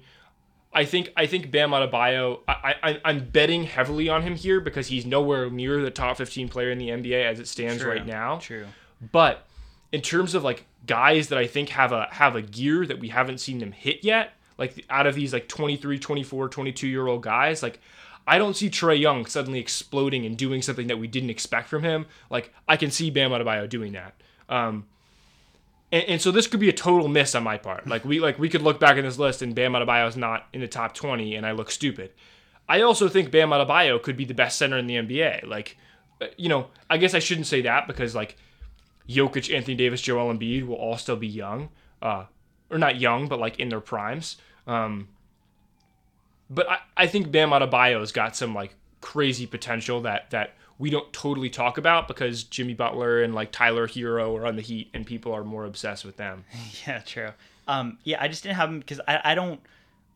I think I think Bam Adebayo. I, I I'm betting heavily on him here because he's nowhere near the top 15 player in the NBA as it stands True. right now. True. But in terms of like guys that I think have a have a gear that we haven't seen them hit yet, like out of these like 23, 24, 22 year old guys, like I don't see Trae Young suddenly exploding and doing something that we didn't expect from him. Like I can see Bam Adebayo doing that. Um, and, and so this could be a total miss on my part. Like we like we could look back in this list and Bam Adebayo is not in the top 20 and I look stupid. I also think Bam Adebayo could be the best center in the NBA. Like, uh, you know, I guess I shouldn't say that because like Jokic, Anthony Davis, Joel Embiid will all still be young, uh, or not young, but like in their primes. Um, but I, I think Bam Adebayo's got some like crazy potential that that we don't totally talk about because Jimmy Butler and like Tyler Herro are on the Heat and people are more obsessed with them. Yeah, true. Um, yeah, I just didn't have him because I, I don't,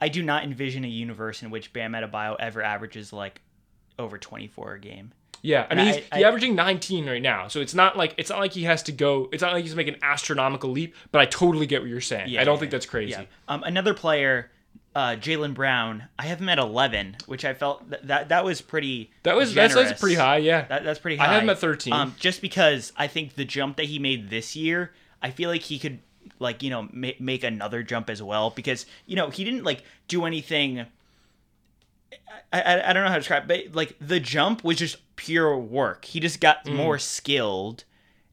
I do not envision a universe in which Bam Adebayo ever averages like over 24 a game. Yeah, I mean he's, I- he's averaging 19 right now, so it's not like it's not like he has to go. It's not like he's making an astronomical leap. But I totally get what you're saying. Yeah, I don't yeah, think that's crazy. Yeah. Um, another player, uh, Jaylen Brown. I have him at 11, which I felt that that, that was pretty. That was that's, that's pretty high. Yeah, That, that's pretty high. I have him at 13. Um, just because I think the jump that he made this year, I feel like he could like you know ma- make another jump as well because you know he didn't like do anything. I, I, I don't know how to describe, it, but like the jump was just pure work. He just got Mm. more skilled,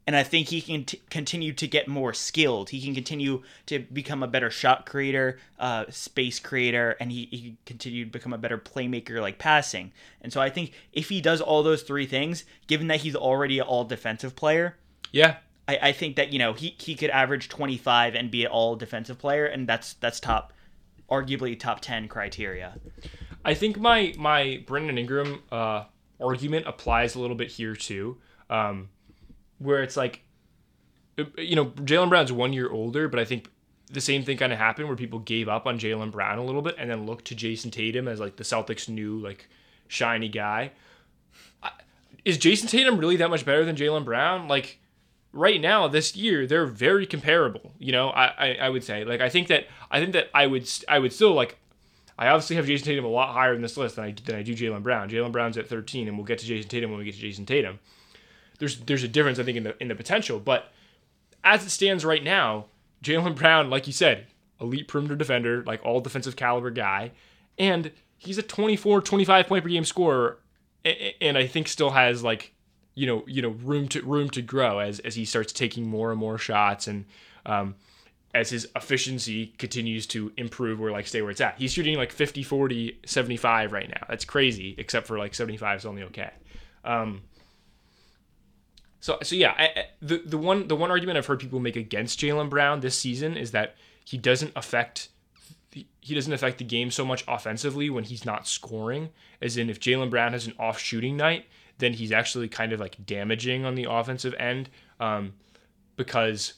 and I think he can t- continue to get more skilled. He can continue to become a better shot creator, uh, space creator, and he, he can continue to become a better playmaker, like passing. And so I think if he does all those three things, given that he's already an all defensive player, yeah, I, I think that you know he, he could average 25 and be an all defensive player, and that's that's top, arguably top 10 criteria. I think my my Brandon Ingram uh, argument applies a little bit here too, um, where it's like, you know, Jaylen Brown's one year older, but I think the same thing kind of happened where people gave up on Jaylen Brown a little bit and then looked to Jayson Tatum as like the Celtics' new like shiny guy. Is Jayson Tatum really that much better than Jaylen Brown? Like right now this year they're very comparable you know I, I i would say like i think that i think that i would i would still like i obviously have jayson tatum a lot higher in this list than i, than I do jaylen brown. Jaylen brown's at 13 and we'll get to jayson tatum when we get to jayson tatum. There's there's a difference i think in the in the potential but as it stands right now jaylen brown like you said elite perimeter defender like all defensive caliber guy and he's a 24 25 point per game scorer and i think still has like you know you know room to room to grow as as he starts taking more and more shots and um, as his efficiency continues to improve or like stay where it's at. He's shooting like 50, 40, 75 right now. That's crazy, except for like 75 is only okay. Um, so so yeah, I, I, the the one the one argument I've heard people make against Jaylen Brown this season is that he doesn't affect he doesn't affect the game so much offensively when he's not scoring. As in, if Jaylen Brown has an off shooting night, then he's actually kind of like damaging on the offensive end um, because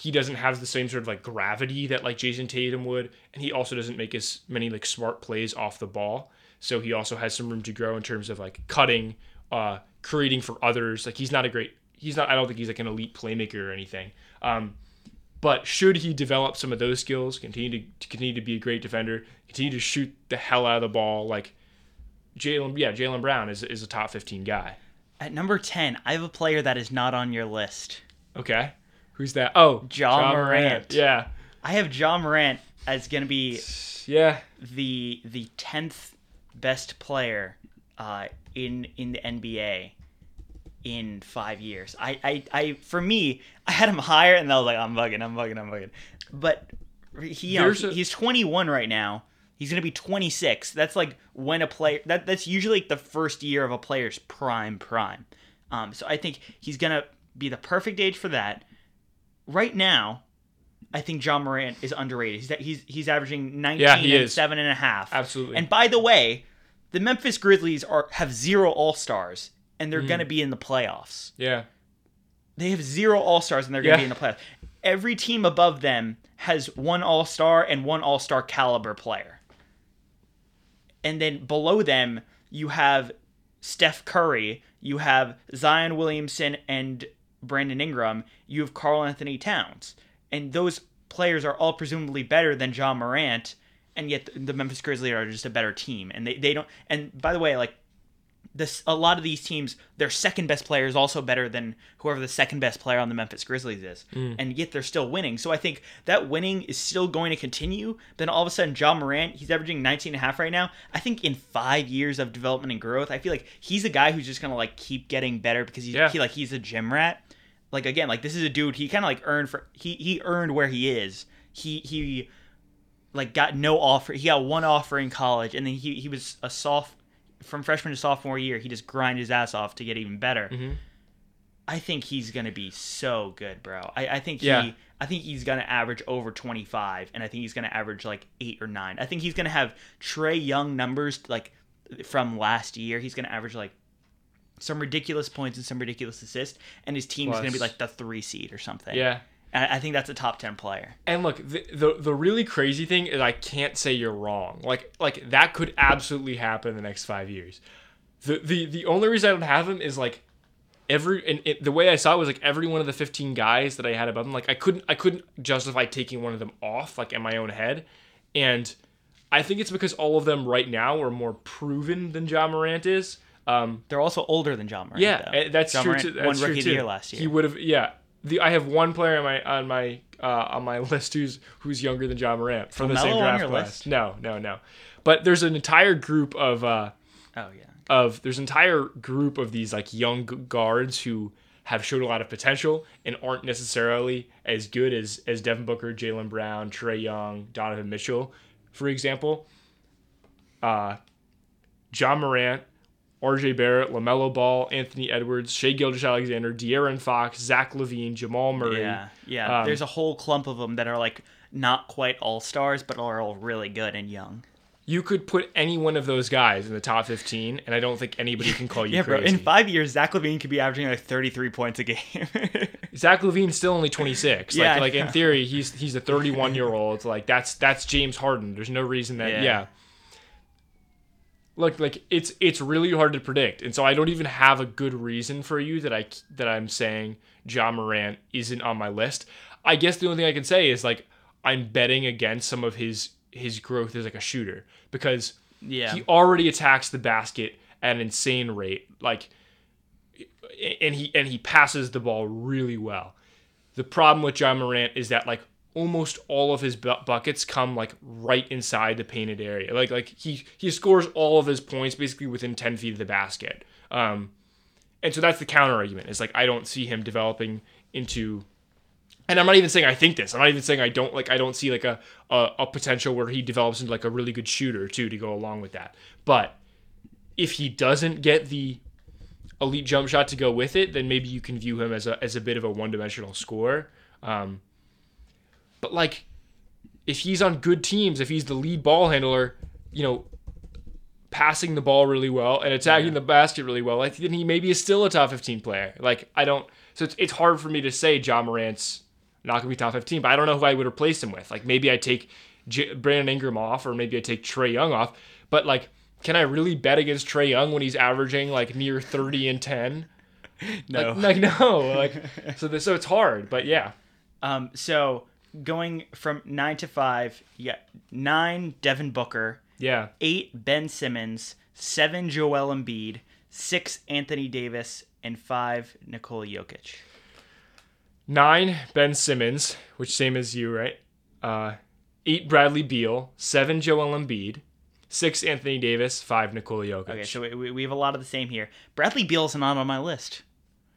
he doesn't have the same sort of like gravity that like Jayson Tatum would, and he also doesn't make as many like smart plays off the ball. So he also has some room to grow in terms of like cutting, uh, creating for others. Like he's not a great, he's not. I don't think he's like an elite playmaker or anything. Um, but should he develop some of those skills, continue to, to continue to be a great defender, continue to shoot the hell out of the ball, like Jaylen, yeah, Jaylen Brown is is a top fifteen guy. At number ten, I have a player that is not on your list. Okay, who's that? Oh, Ja Ja Morant. Yeah, I have Ja Morant as going to be yeah. the the tenth best player uh, in in the NBA in five years. I, I I for me, I had him higher, and I was like, I'm bugging, I'm bugging, I'm bugging. But he know, a- he's 21 right now. He's gonna be 26. That's like when a player that that's usually like the first year of a player's prime prime. Um, so I think he's gonna be the perfect age for that. Right now, I think Ja Morant is underrated. He's he's he's averaging 19 Yeah, and is. seven and a half. Absolutely. And by the way, the Memphis Grizzlies are have zero All Stars, and they're mm. gonna be in the playoffs. Yeah. They have zero All Stars, and they're gonna Yeah. be in the playoffs. Every team above them has one All Star and one All Star caliber player. And then below them, you have Steph Curry, you have Zion Williamson and Brandon Ingram, you have Karl-Anthony Towns. And those players are all presumably better than Ja Morant, and yet the Memphis Grizzlies are just a better team. And they, they don't and by the way, like this a lot of these teams, their second best player is also better than whoever the second best player on the Memphis Grizzlies is. Mm. And yet they're still winning. So I think that winning is still going to continue. Then all of a sudden Ja Morant, he's averaging 19 and a half right now. I think in 5 years of development and growth, I feel like he's a guy who's just going to like keep getting better because he's Yeah. he like he's a gym rat. Like again, like this is a dude he kind of like earned for he he earned where he is. He he like got no offer. He got one offer in college, and then he he was a soft from freshman to sophomore year. He just grinded his ass off to get even better. Mm-hmm. I think he's gonna be so good, bro. I, I think Yeah. he I think he's gonna average over twenty five, and I think he's gonna average like eight or nine. I think he's gonna have Trae Young numbers like from last year. He's gonna average like some ridiculous points and some ridiculous assists, and his team's gonna be like the three seed or something. Yeah. I think that's a top ten player. And look, the, the the really crazy thing is I can't say you're wrong. Like like that could absolutely happen in the next five years. The the the only reason I don't have him is like every and it, the way I saw it was like every one of the 15 guys that I had above him. Like I couldn't I couldn't justify taking one of them off like in my own head, and I think it's because all of them right now are more proven than Ja Morant is. Um, They're also older than Ja Morant. yeah, though. eh, that's John true Morant too. That's won true Rookie of the Year last year. He would have, yeah. The I have one player on my on my uh, on my list who's who's younger than Ja Morant from the same draft class. list? No, no, no. But there's an entire group of uh, oh yeah. of there's an entire group of these like young guards who have showed a lot of potential and aren't necessarily as good as as Devin Booker, Jaylen Brown, Trae Young, Donovan Mitchell, for example. Uh, Ja Morant, RJ Barrett, LaMelo Ball, Anthony Edwards, Shai Gilgeous-Alexander, De'Aaron Fox, Zach LaVine, Jamal Murray. Yeah, yeah. Um, There's a whole clump of them that are like not quite all stars, but are all really good and young. You could put any one of those guys in the top 15, and I don't think anybody can call you Yeah, crazy. bro. In five years, Zach LaVine could be averaging like 33 points a game. Zach LaVine's still only 26. Yeah, like, like in theory, he's he's a 31 year old. Like that's that's James Harden. There's no reason that yeah. Yeah. Look, like it's it's really hard to predict, and so I don't even have a good reason for you that I that I'm saying Ja Morant isn't on my list. I guess the only thing I can say is like I'm betting against some of his his growth as like a shooter because yeah. he already attacks the basket at an insane rate like and he and he passes the ball really well the problem with ja morant is that like almost all of his bu- buckets come like right inside the painted area like like he he scores all of his points basically within 10 feet of the basket um and so that's the counter argument. Is like I don't see him developing into and I'm not even saying I think this. I'm not even saying I don't like I don't see like a, a a potential where he develops into like a really good shooter too to go along with that. But if he doesn't get the elite jump shot to go with it, then maybe you can view him as a as a bit of a one dimensional scorer. Um, but like if he's on good teams, if he's the lead ball handler, you know, passing the ball really well and attacking yeah. the basket really well, like then he maybe is still a top 15 player. Like I don't so it's, it's hard for me to say Ja Morant's not gonna be top 15. But I don't know who I would replace him with. Like maybe I take J- Brandon Ingram off, or maybe I take Trae Young off. But like, can I really bet against Trae Young when he's averaging like near 30 and 10? No, like, like no, like so. This, so it's hard, but yeah. Um, so going from nine to five, yeah, nine Devin Booker, yeah, eight Ben Simmons, seven Joel Embiid, six Anthony Davis, and five Nikola Jokic. Nine, Ben Simmons, which same as you, right? Uh, eight, Bradley Beal. Seven, Joel Embiid. Six, Anthony Davis. Five, Nikola Jokic. Okay, so we, we have a lot of the same here. Bradley Beal's not on my list.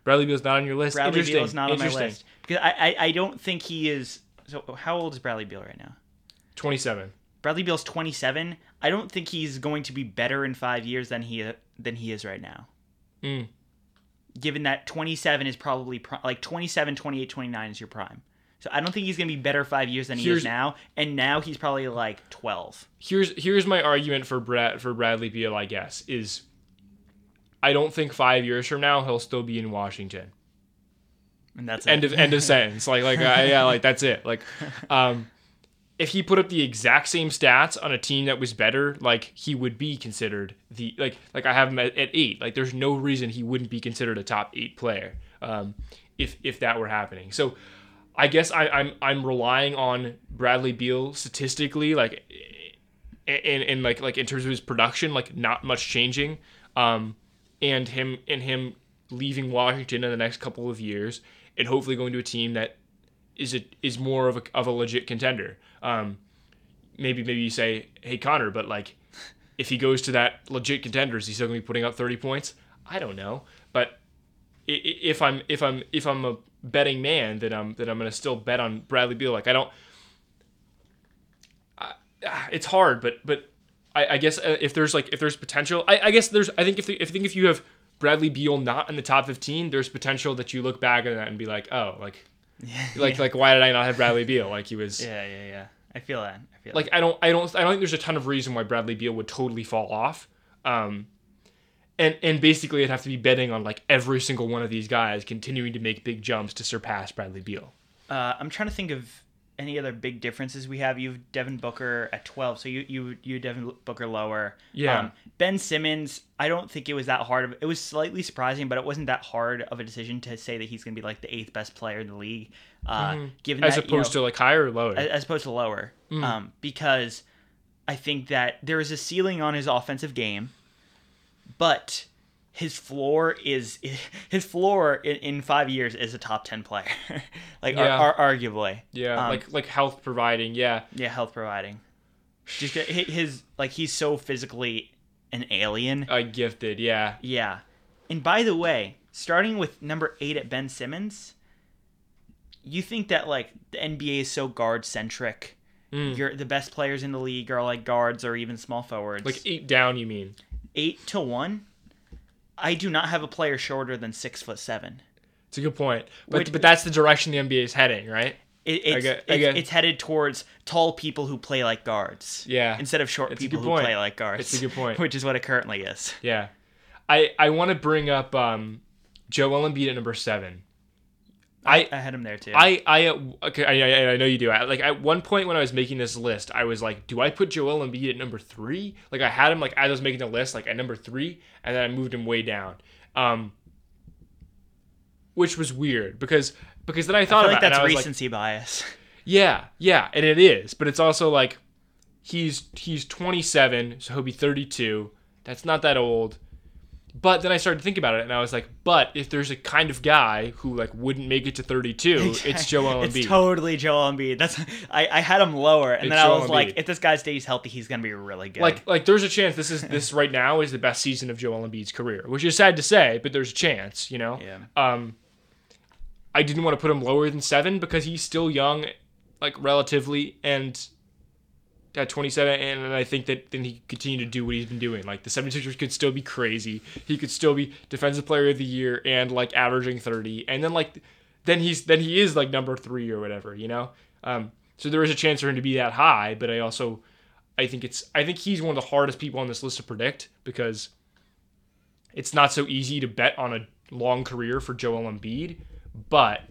Bradley Beal's not on your list. Bradley Beal's not on my list because I, I I don't think he is. So how old is Bradley Beal right now? Twenty-seven. Bradley Beal's twenty-seven. I don't think he's going to be better in five years than he than he is right now. Mm given that 27 is probably like 27, 28, 29 is your prime. So I don't think he's going to be better five years than he here's, is now. And now he's probably like 12. Here's here's my argument for Brad for Bradley Beal. I guess is I don't think five years from now he'll still be in Washington. And that's end it. of end of sentence. Like like uh, yeah like that's it. Like um if he put up the exact same stats on a team that was better, like he would be considered the like like I have him at, at eight. Like there's no reason he wouldn't be considered a top eight player um, if if that were happening. So I guess I, I'm I'm relying on Bradley Beal statistically, like in in like like in terms of his production, like not much changing, um, and him and him leaving Washington in the next couple of years, and hopefully going to a team that is a, is more of a of a legit contender. Um, maybe maybe you say, hey Connor, but like if he goes to that legit contender, is he still gonna be putting up thirty points? I don't know, but if I'm if I'm if I'm a betting man, then I'm then I'm gonna still bet on Bradley Beal. Like I don't. I, it's hard, but but I, I, guess uh, if there's like if there's potential, I, I guess there's I think if the, if I think if you have Bradley Beal not in the top 15, there's potential that you look back at that and be like, oh, like yeah, like yeah. like why did I not have Bradley Beal? Like he was. Yeah, yeah, yeah. I feel that. I feel like I don't I don't I don't think there's a ton of reason why Bradley Beal would totally fall off. Um, and and basically it'd have to be betting on like every single one of these guys continuing to make big jumps to surpass Bradley Beal. Uh, I'm trying to think of any other big differences we have? You've Devin Booker at 12, so you you you Devin Booker lower. Yeah. Um, ben Simmons, I don't think it was that hard of. It was slightly surprising, but it wasn't that hard of a decision to say that he's going to be like the eighth best player in the league. Uh, mm-hmm. Given as that, opposed you know, to like higher or lower, as, as opposed to lower, mm. um, because I think that there is a ceiling on his offensive game, but his floor is his floor in, in five years is a top 10 player. Like yeah. ar- ar- arguably. Yeah um, like like health providing yeah. Yeah health providing. Just his like he's so physically an alien. Uh, gifted yeah. Yeah. And by the way starting with number eight at ben simmons you think that like the nba is so guard centric mm. you're the best players in the league are like guards or even small forwards. Like eight down you mean? Eight to one I do not have a player shorter than six foot seven. It's a good point, but Which, but that's the direction the NBA is heading, right? It, it's, get, I it's headed towards tall people who play like guards. Yeah. Instead of short people who play like guards. It's a good point. Which is what it currently is. Yeah. I I want to bring up um, Joel Embiid at number seven. I, I had him there too. I I okay. I, I, I know you do. I, like at one point when I was making this list, I was like, do I put Joel Embiid at number three? Like I had him like as I was making the list, like at number three, and then I moved him way down. Um, which was weird because because then I thought I about like that's recency like, bias. Yeah, yeah, and it is, but it's also like he's he's 27, so he'll be 32. That's not that old. But then I started to think about it, and I was like, but if there's a kind of guy who like wouldn't make it to 32, it's Joel Embiid. It's totally Joel Embiid. That's I, I had him lower, and It's then I Joel was like, if this guy stays healthy, he's gonna be really good. like like there's a chance this is this right now is the best season of Joel Embiid's career, which is sad to say, but there's a chance, you know. Yeah. Um, I didn't want to put him lower than seven because he's still young, like relatively, and at 27, and I think that then he could continue to do what he's been doing. Like the 76ers could still be crazy. He could still be defensive player of the year and like averaging 30, and then like then he's then he is like number three or whatever, you know. Um, so there is a chance for him to be that high, but I also I think it's I think he's one of the hardest people on this list to predict because it's not so easy to bet on a long career for Joel Embiid, but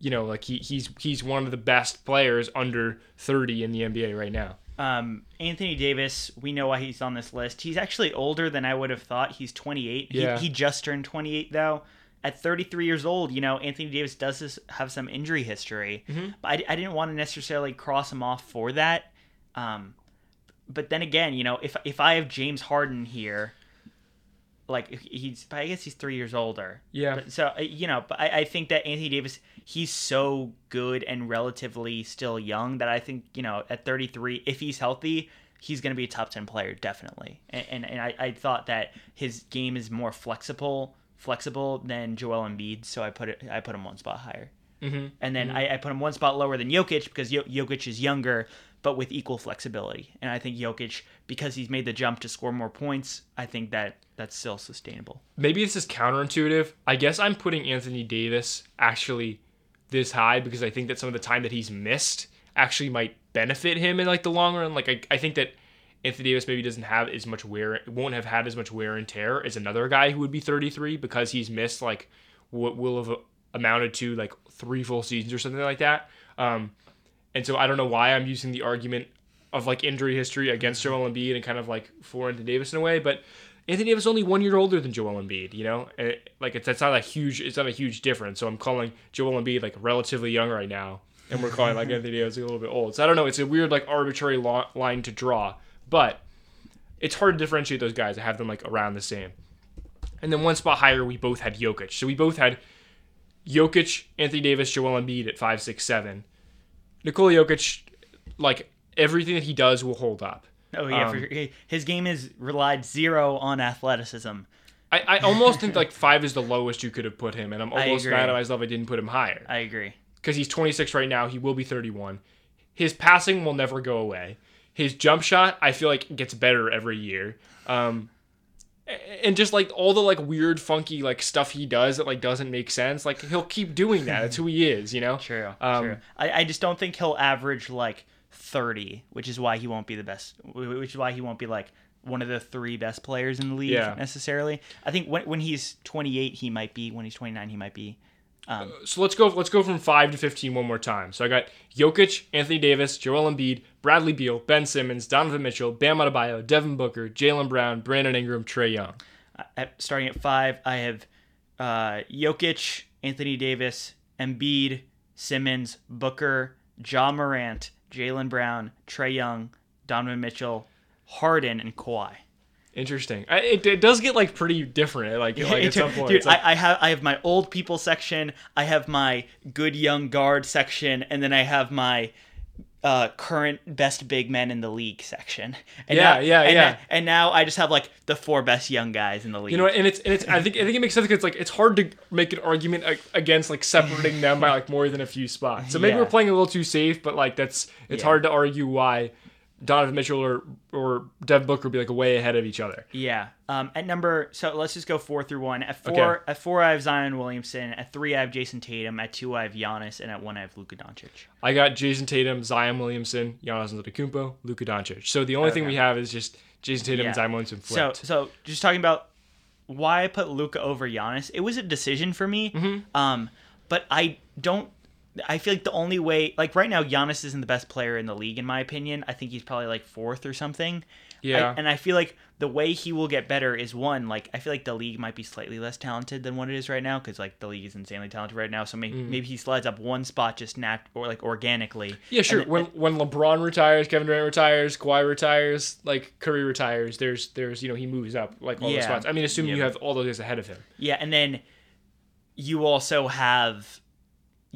you know, like he, he's he's one of the best players under 30 in the NBA right now. um, Anthony Davis, we know why he's on this list. He's actually older than I would have thought. He's 28. Yeah. He, he just turned 28 though. At 33 years old, you know, Anthony Davis does this, have some injury history, Mm-hmm. but I, I didn't want to necessarily cross him off for that. Um, but then again, you know, if if I have James Harden here, like he's, I guess he's three years older. Yeah. But, so you know, but I, I think that Anthony Davis, he's so good and relatively still young that I think you know at 33, if he's healthy, he's going to be a top 10 player definitely. And and, and I, I thought that his game is more flexible flexible than Joel Embiid, so I put it I put him one spot higher. Mm-hmm. And then I, I put him one spot lower than Jokic because jo- Jokic is younger, but with equal flexibility. And I think Jokic, because he's made the jump to score more points, I think that that's still sustainable. Maybe this is counterintuitive. I guess I'm putting Anthony Davis actually this high because I think that some of the time that he's missed actually might benefit him in like the long run. Like I, I think that Anthony Davis maybe doesn't have as much wear, won't have had as much wear and tear as another guy who would be 33 because he's missed like what will have amounted to like three full seasons or something like that. Um, and so I don't know why I'm using the argument of like injury history against Joel Embiid and kind of like for Anthony Davis in a way, but Anthony Davis is only one year older than Joel Embiid, you know, it, like it's that's not a huge it's not a huge difference. So I'm calling Joel Embiid like relatively young right now, and we're calling like Anthony Davis a little bit old. So I don't know. It's a weird like arbitrary lo- line to draw, but it's hard to differentiate those guys. I have them like around the same. And then one spot higher, we both had Jokic. So we both had Jokic, Anthony Davis, Joel Embiid at five, six, seven. Nikola Jokic, like everything that he does will hold up. Oh yeah, Um, sure. his game is relied zero on athleticism. I, I almost think like five is the lowest you could have put him, and I'm almost mad at myself I didn't put him higher I agree. because he's 26 right now. He will be 31. His passing will never go away. His jump shot, I feel like, gets better every year. Um, and just like all the like weird, funky like stuff he does that like doesn't make sense, like he'll keep doing that. That's who he is, you know. True. Um, true. I, I just don't think he'll average like 30, which is why he won't be the best. Which is why he won't be like one of the three best players in the league Yeah. necessarily. I think when, when he's 28, he might be. When he's 29, he might be. Um, So let's go. Let's go from five to 15 one more time. So I got Jokic, Anthony Davis, Joel Embiid, Bradley Beal, Ben Simmons, Donovan Mitchell, Bam Adebayo, Devin Booker, Jaylen Brown, Brandon Ingram, Trae Young. at, starting at five, I have uh, Jokic, Anthony Davis, Embiid, Simmons, Booker, Ja Morant, Jaylen Brown, Trae Young, Donovan Mitchell, Harden, and Kawhi. Interesting. I, it, it does get like pretty different. Like, like at some point, Dude, like, I, I have I have my old people section. I have my good young guard section, and then I have my uh, current best big men in the league section. And Yeah, now, yeah, and yeah. now- and now I just have like the four best young guys in the league. you know, and it's and it's. I think I think it makes sense because like it's hard to make an argument against like separating them by like more than a few spots. So maybe Yeah. we're playing a little too safe, but like that's it's Yeah. hard to argue why Donovan Mitchell or or Devin Booker would be like way ahead of each other. Yeah. Um, at number, so let's just go four through one. At four, Okay. at four, I have Zion Williamson. At three, I have Jayson Tatum. At two, I have Giannis, and at one, I have Luka Doncic. I got Jayson Tatum, Zion Williamson, Giannis Antetokounmpo, Luka Doncic. So the only thing we have is just Jayson Tatum Yeah. and Zion Williamson So, flipped. so just talking about why I put Luka over Giannis. It was a decision for me. Um, but I don't. I feel like the only way, like right now, Giannis isn't the best player in the league, in my opinion. I think he's probably like fourth or something. Yeah. I, and I feel like the way he will get better is one like I feel like the league might be slightly less talented than what it is right now because like the league is insanely talented right now. So maybe Mm. maybe he slides up one spot just nat or like organically. Yeah, sure. And- when when LeBron retires, Kevin Durant retires, Kawhi retires, like Curry retires, there's there's you know he moves up like all Yeah. those spots. I mean, assuming Yeah. you have all those guys ahead of him. Yeah, and then you also have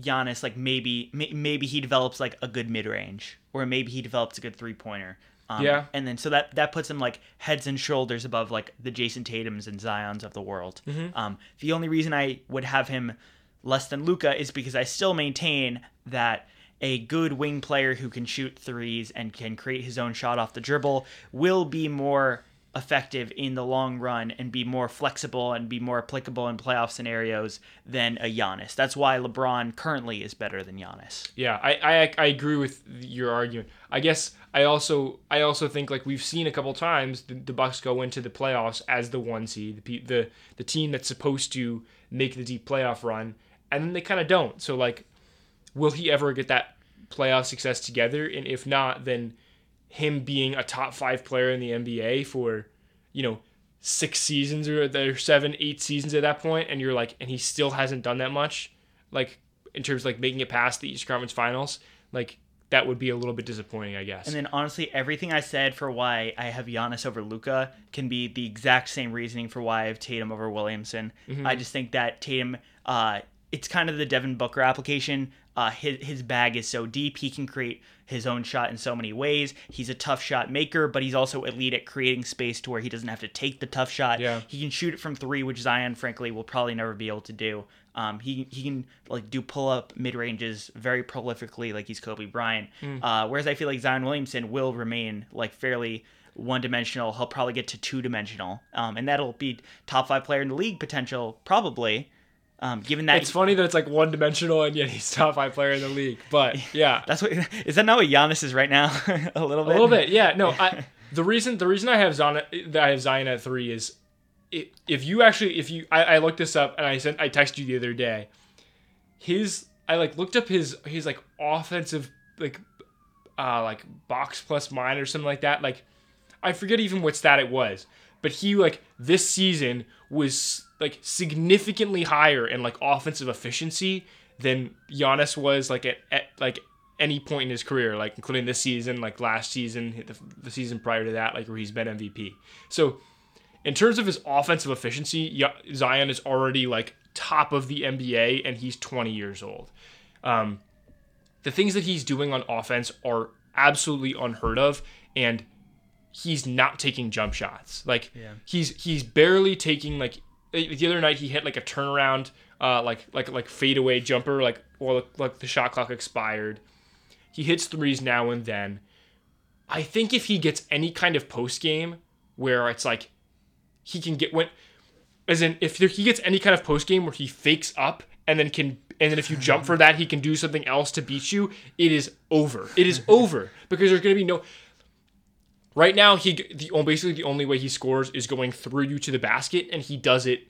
Giannis. Like maybe may- maybe he develops like a good mid range, or maybe he develops a good three pointer. Um, Yeah. and then so that that puts him like heads and shoulders above like the Jayson Tatum's and Zion's of the world. Mm-hmm. Um, the only reason I would have him less than Luka is because I still maintain that a good wing player who can shoot threes and can create his own shot off the dribble will be more effective in the long run and be more flexible and be more applicable in playoff scenarios than a Giannis. That's why LeBron currently is better than Giannis. Yeah, I, I I agree with your argument. I guess I also I also think like we've seen a couple times the, the Bucks go into the playoffs as the one seed, the the the team that's supposed to make the deep playoff run, and then they kind of don't. So like, will he ever get that playoff success together? And if not, then him being a top five player in the NBA for you know six seasons or there seven eight seasons at that point, and you're like, and he still hasn't done that much, like in terms of like making it past the East Conference Finals, like that would be a little bit disappointing, I guess. And then honestly, everything I said for why I have Giannis over Luka can be the exact same reasoning for why I have Tatum over Williamson. I just think that Tatum, uh, it's kind of the Devin Booker application. Uh, his, his bag is so deep, he can create his own shot in so many ways. He's a tough shot maker, but he's also elite at creating space to where he doesn't have to take the tough shot. Yeah. He can shoot it from three, which Zion, frankly, will probably never be able to do. Um, he he can like do pull up mid ranges very prolifically, like he's Kobe Bryant. Uh, whereas I feel like Zion Williamson will remain like fairly one dimensional. He'll probably get to two dimensional, um, and that'll be top five player in the league potential probably. Um, given that it's funny that it's like one dimensional and yet he's top five player in the league. But yeah, that's what is that not what Giannis is right now? a little bit, a little bit. Yeah, no. I, the reason the reason I have Zion that I have Zion at three is if you actually if you I, I looked this up and I sent I texted you the other day. His I like looked up his his like offensive like uh like box plus mine or something like that. Like I forget even what stat it was, but he like this season was like significantly higher in like offensive efficiency than Giannis was like at, at like any point in his career, like including this season, like last season, the, the season prior to that, like where he's been MVP. So in terms of his offensive efficiency, Zion is already like top of the NBA, and he's 20 years old. Um, the things that he's doing on offense are absolutely unheard of, and he's not taking jump shots. Like he's he's barely taking like the other night he hit like a turnaround, uh, like like like fadeaway jumper, like well like the shot clock expired. He hits threes now and then. I think if he gets any kind of post game where it's like he can get when as in if there, he gets any kind of post game where he fakes up and then can and then if you jump for that he can do something else to beat you it is over it is over because there's going to be no right now he the basically the only way he scores is going through you to the basket and he does it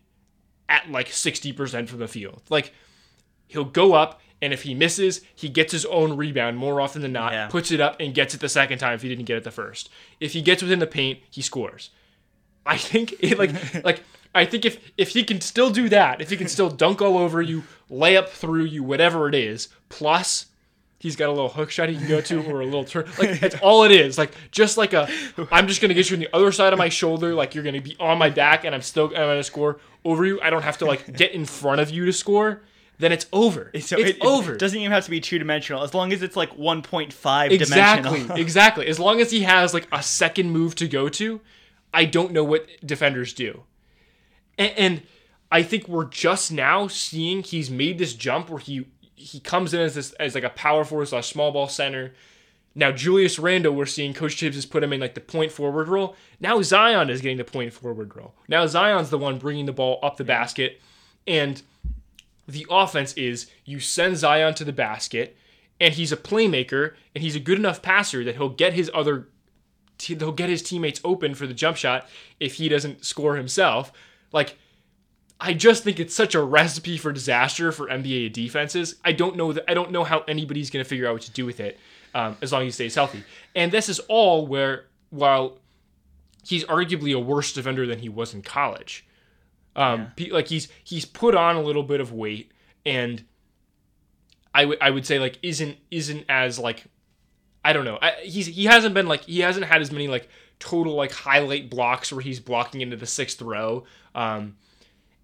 at like 60% from the field. Like he'll go up and if he misses he gets his own rebound more often than not Yeah. puts it up and gets it the second time if he didn't get it the first. If he gets within the paint he scores. I think it like like I think if if he can still do that, if he can still dunk all over you, lay up through you, whatever it is, plus he's got a little hook shot he can go to or a little turn. Like that's all it is. Like just like a I'm just gonna get you on the other side of my shoulder, like you're gonna be on my back and I'm still I'm gonna score over you. I don't have to like get in front of you to score. Then it's over. So it's it, it over. doesn't even have to be two dimensional as long as it's like 1.5 Exactly, dimensional. exactly. As long as he has like a second move to go to, I don't know what defenders do. And, and I think we're just now seeing he's made this jump where he he comes in as this as like a power forward slash small ball center. Now Julius Randle, we're seeing Coach Thibs has put him in like the point forward role. Now Zion is getting the point forward role. Now Zion's the one bringing the ball up the basket, and the offense is you send Zion to the basket, and he's a playmaker, and he's a good enough passer that he'll get his other, he'll get his teammates open for the jump shot if he doesn't score himself. Like, I just think it's such a recipe for disaster for NBA defenses. I don't know that I don't know how anybody's going to figure out what to do with it um, as long as he stays healthy. And this is all where while he's arguably a worse defender than he was in college. Um, pe- like he's he's put on a little bit of weight, and I would I would say like isn't isn't as like I don't know. I, he's he hasn't been like he hasn't had as many like total like highlight blocks where he's blocking into the sixth row. Um,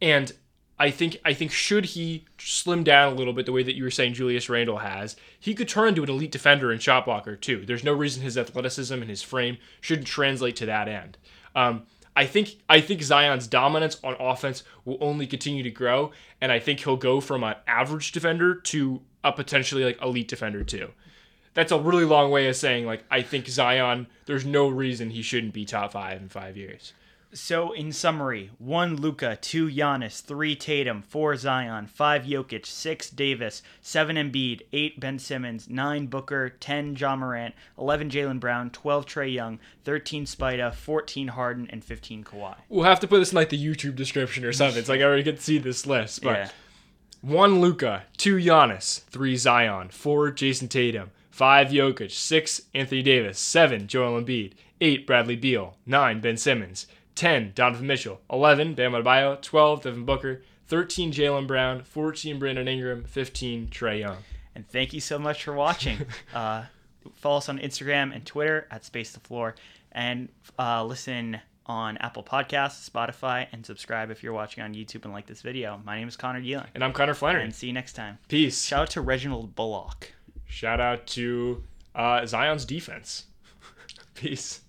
and I think I think should he slim down a little bit the way that you were saying Julius Randle has, he could turn into an elite defender and shot blocker too. There's no reason his athleticism and his frame shouldn't translate to that end. Um, I think I think Zion's dominance on offense will only continue to grow, and I think he'll go from an average defender to a potentially like elite defender too. That's a really long way of saying like I think Zion. There's no reason he shouldn't be top five in five years. So, in summary, one Luka, two Giannis, three Tatum, four Zion, five Jokic, six Davis, seven Embiid, eight Ben Simmons, nine Booker, ten Ja Morant, eleven Jaylen Brown, twelve Trae Young, thirteen Spida, fourteen Harden, and fifteen Kawhi. We'll have to put this in like the YouTube description or something. It's like I already get to see this list, but Yeah. one Luka, two Giannis, three Zion, four Jayson Tatum, five Jokic, six Anthony Davis, seven Joel Embiid, eight Bradley Beal, nine Ben Simmons, ten Donovan Mitchell, eleven Bam Adebayo, twelve Devin Booker, thirteen Jaylen Brown, fourteen Brandon Ingram, fifteen Trae Young. And thank you so much for watching. uh, follow us on Instagram and Twitter at Space the Floor, and uh, listen on Apple Podcasts, Spotify, and subscribe if you're watching on YouTube and like this video. My name is Connor Dealing, And I'm Connor Flannery. and see you next time. Peace. Shout out to Reginald Bullock. Shout out to uh, Zion's defense. Peace.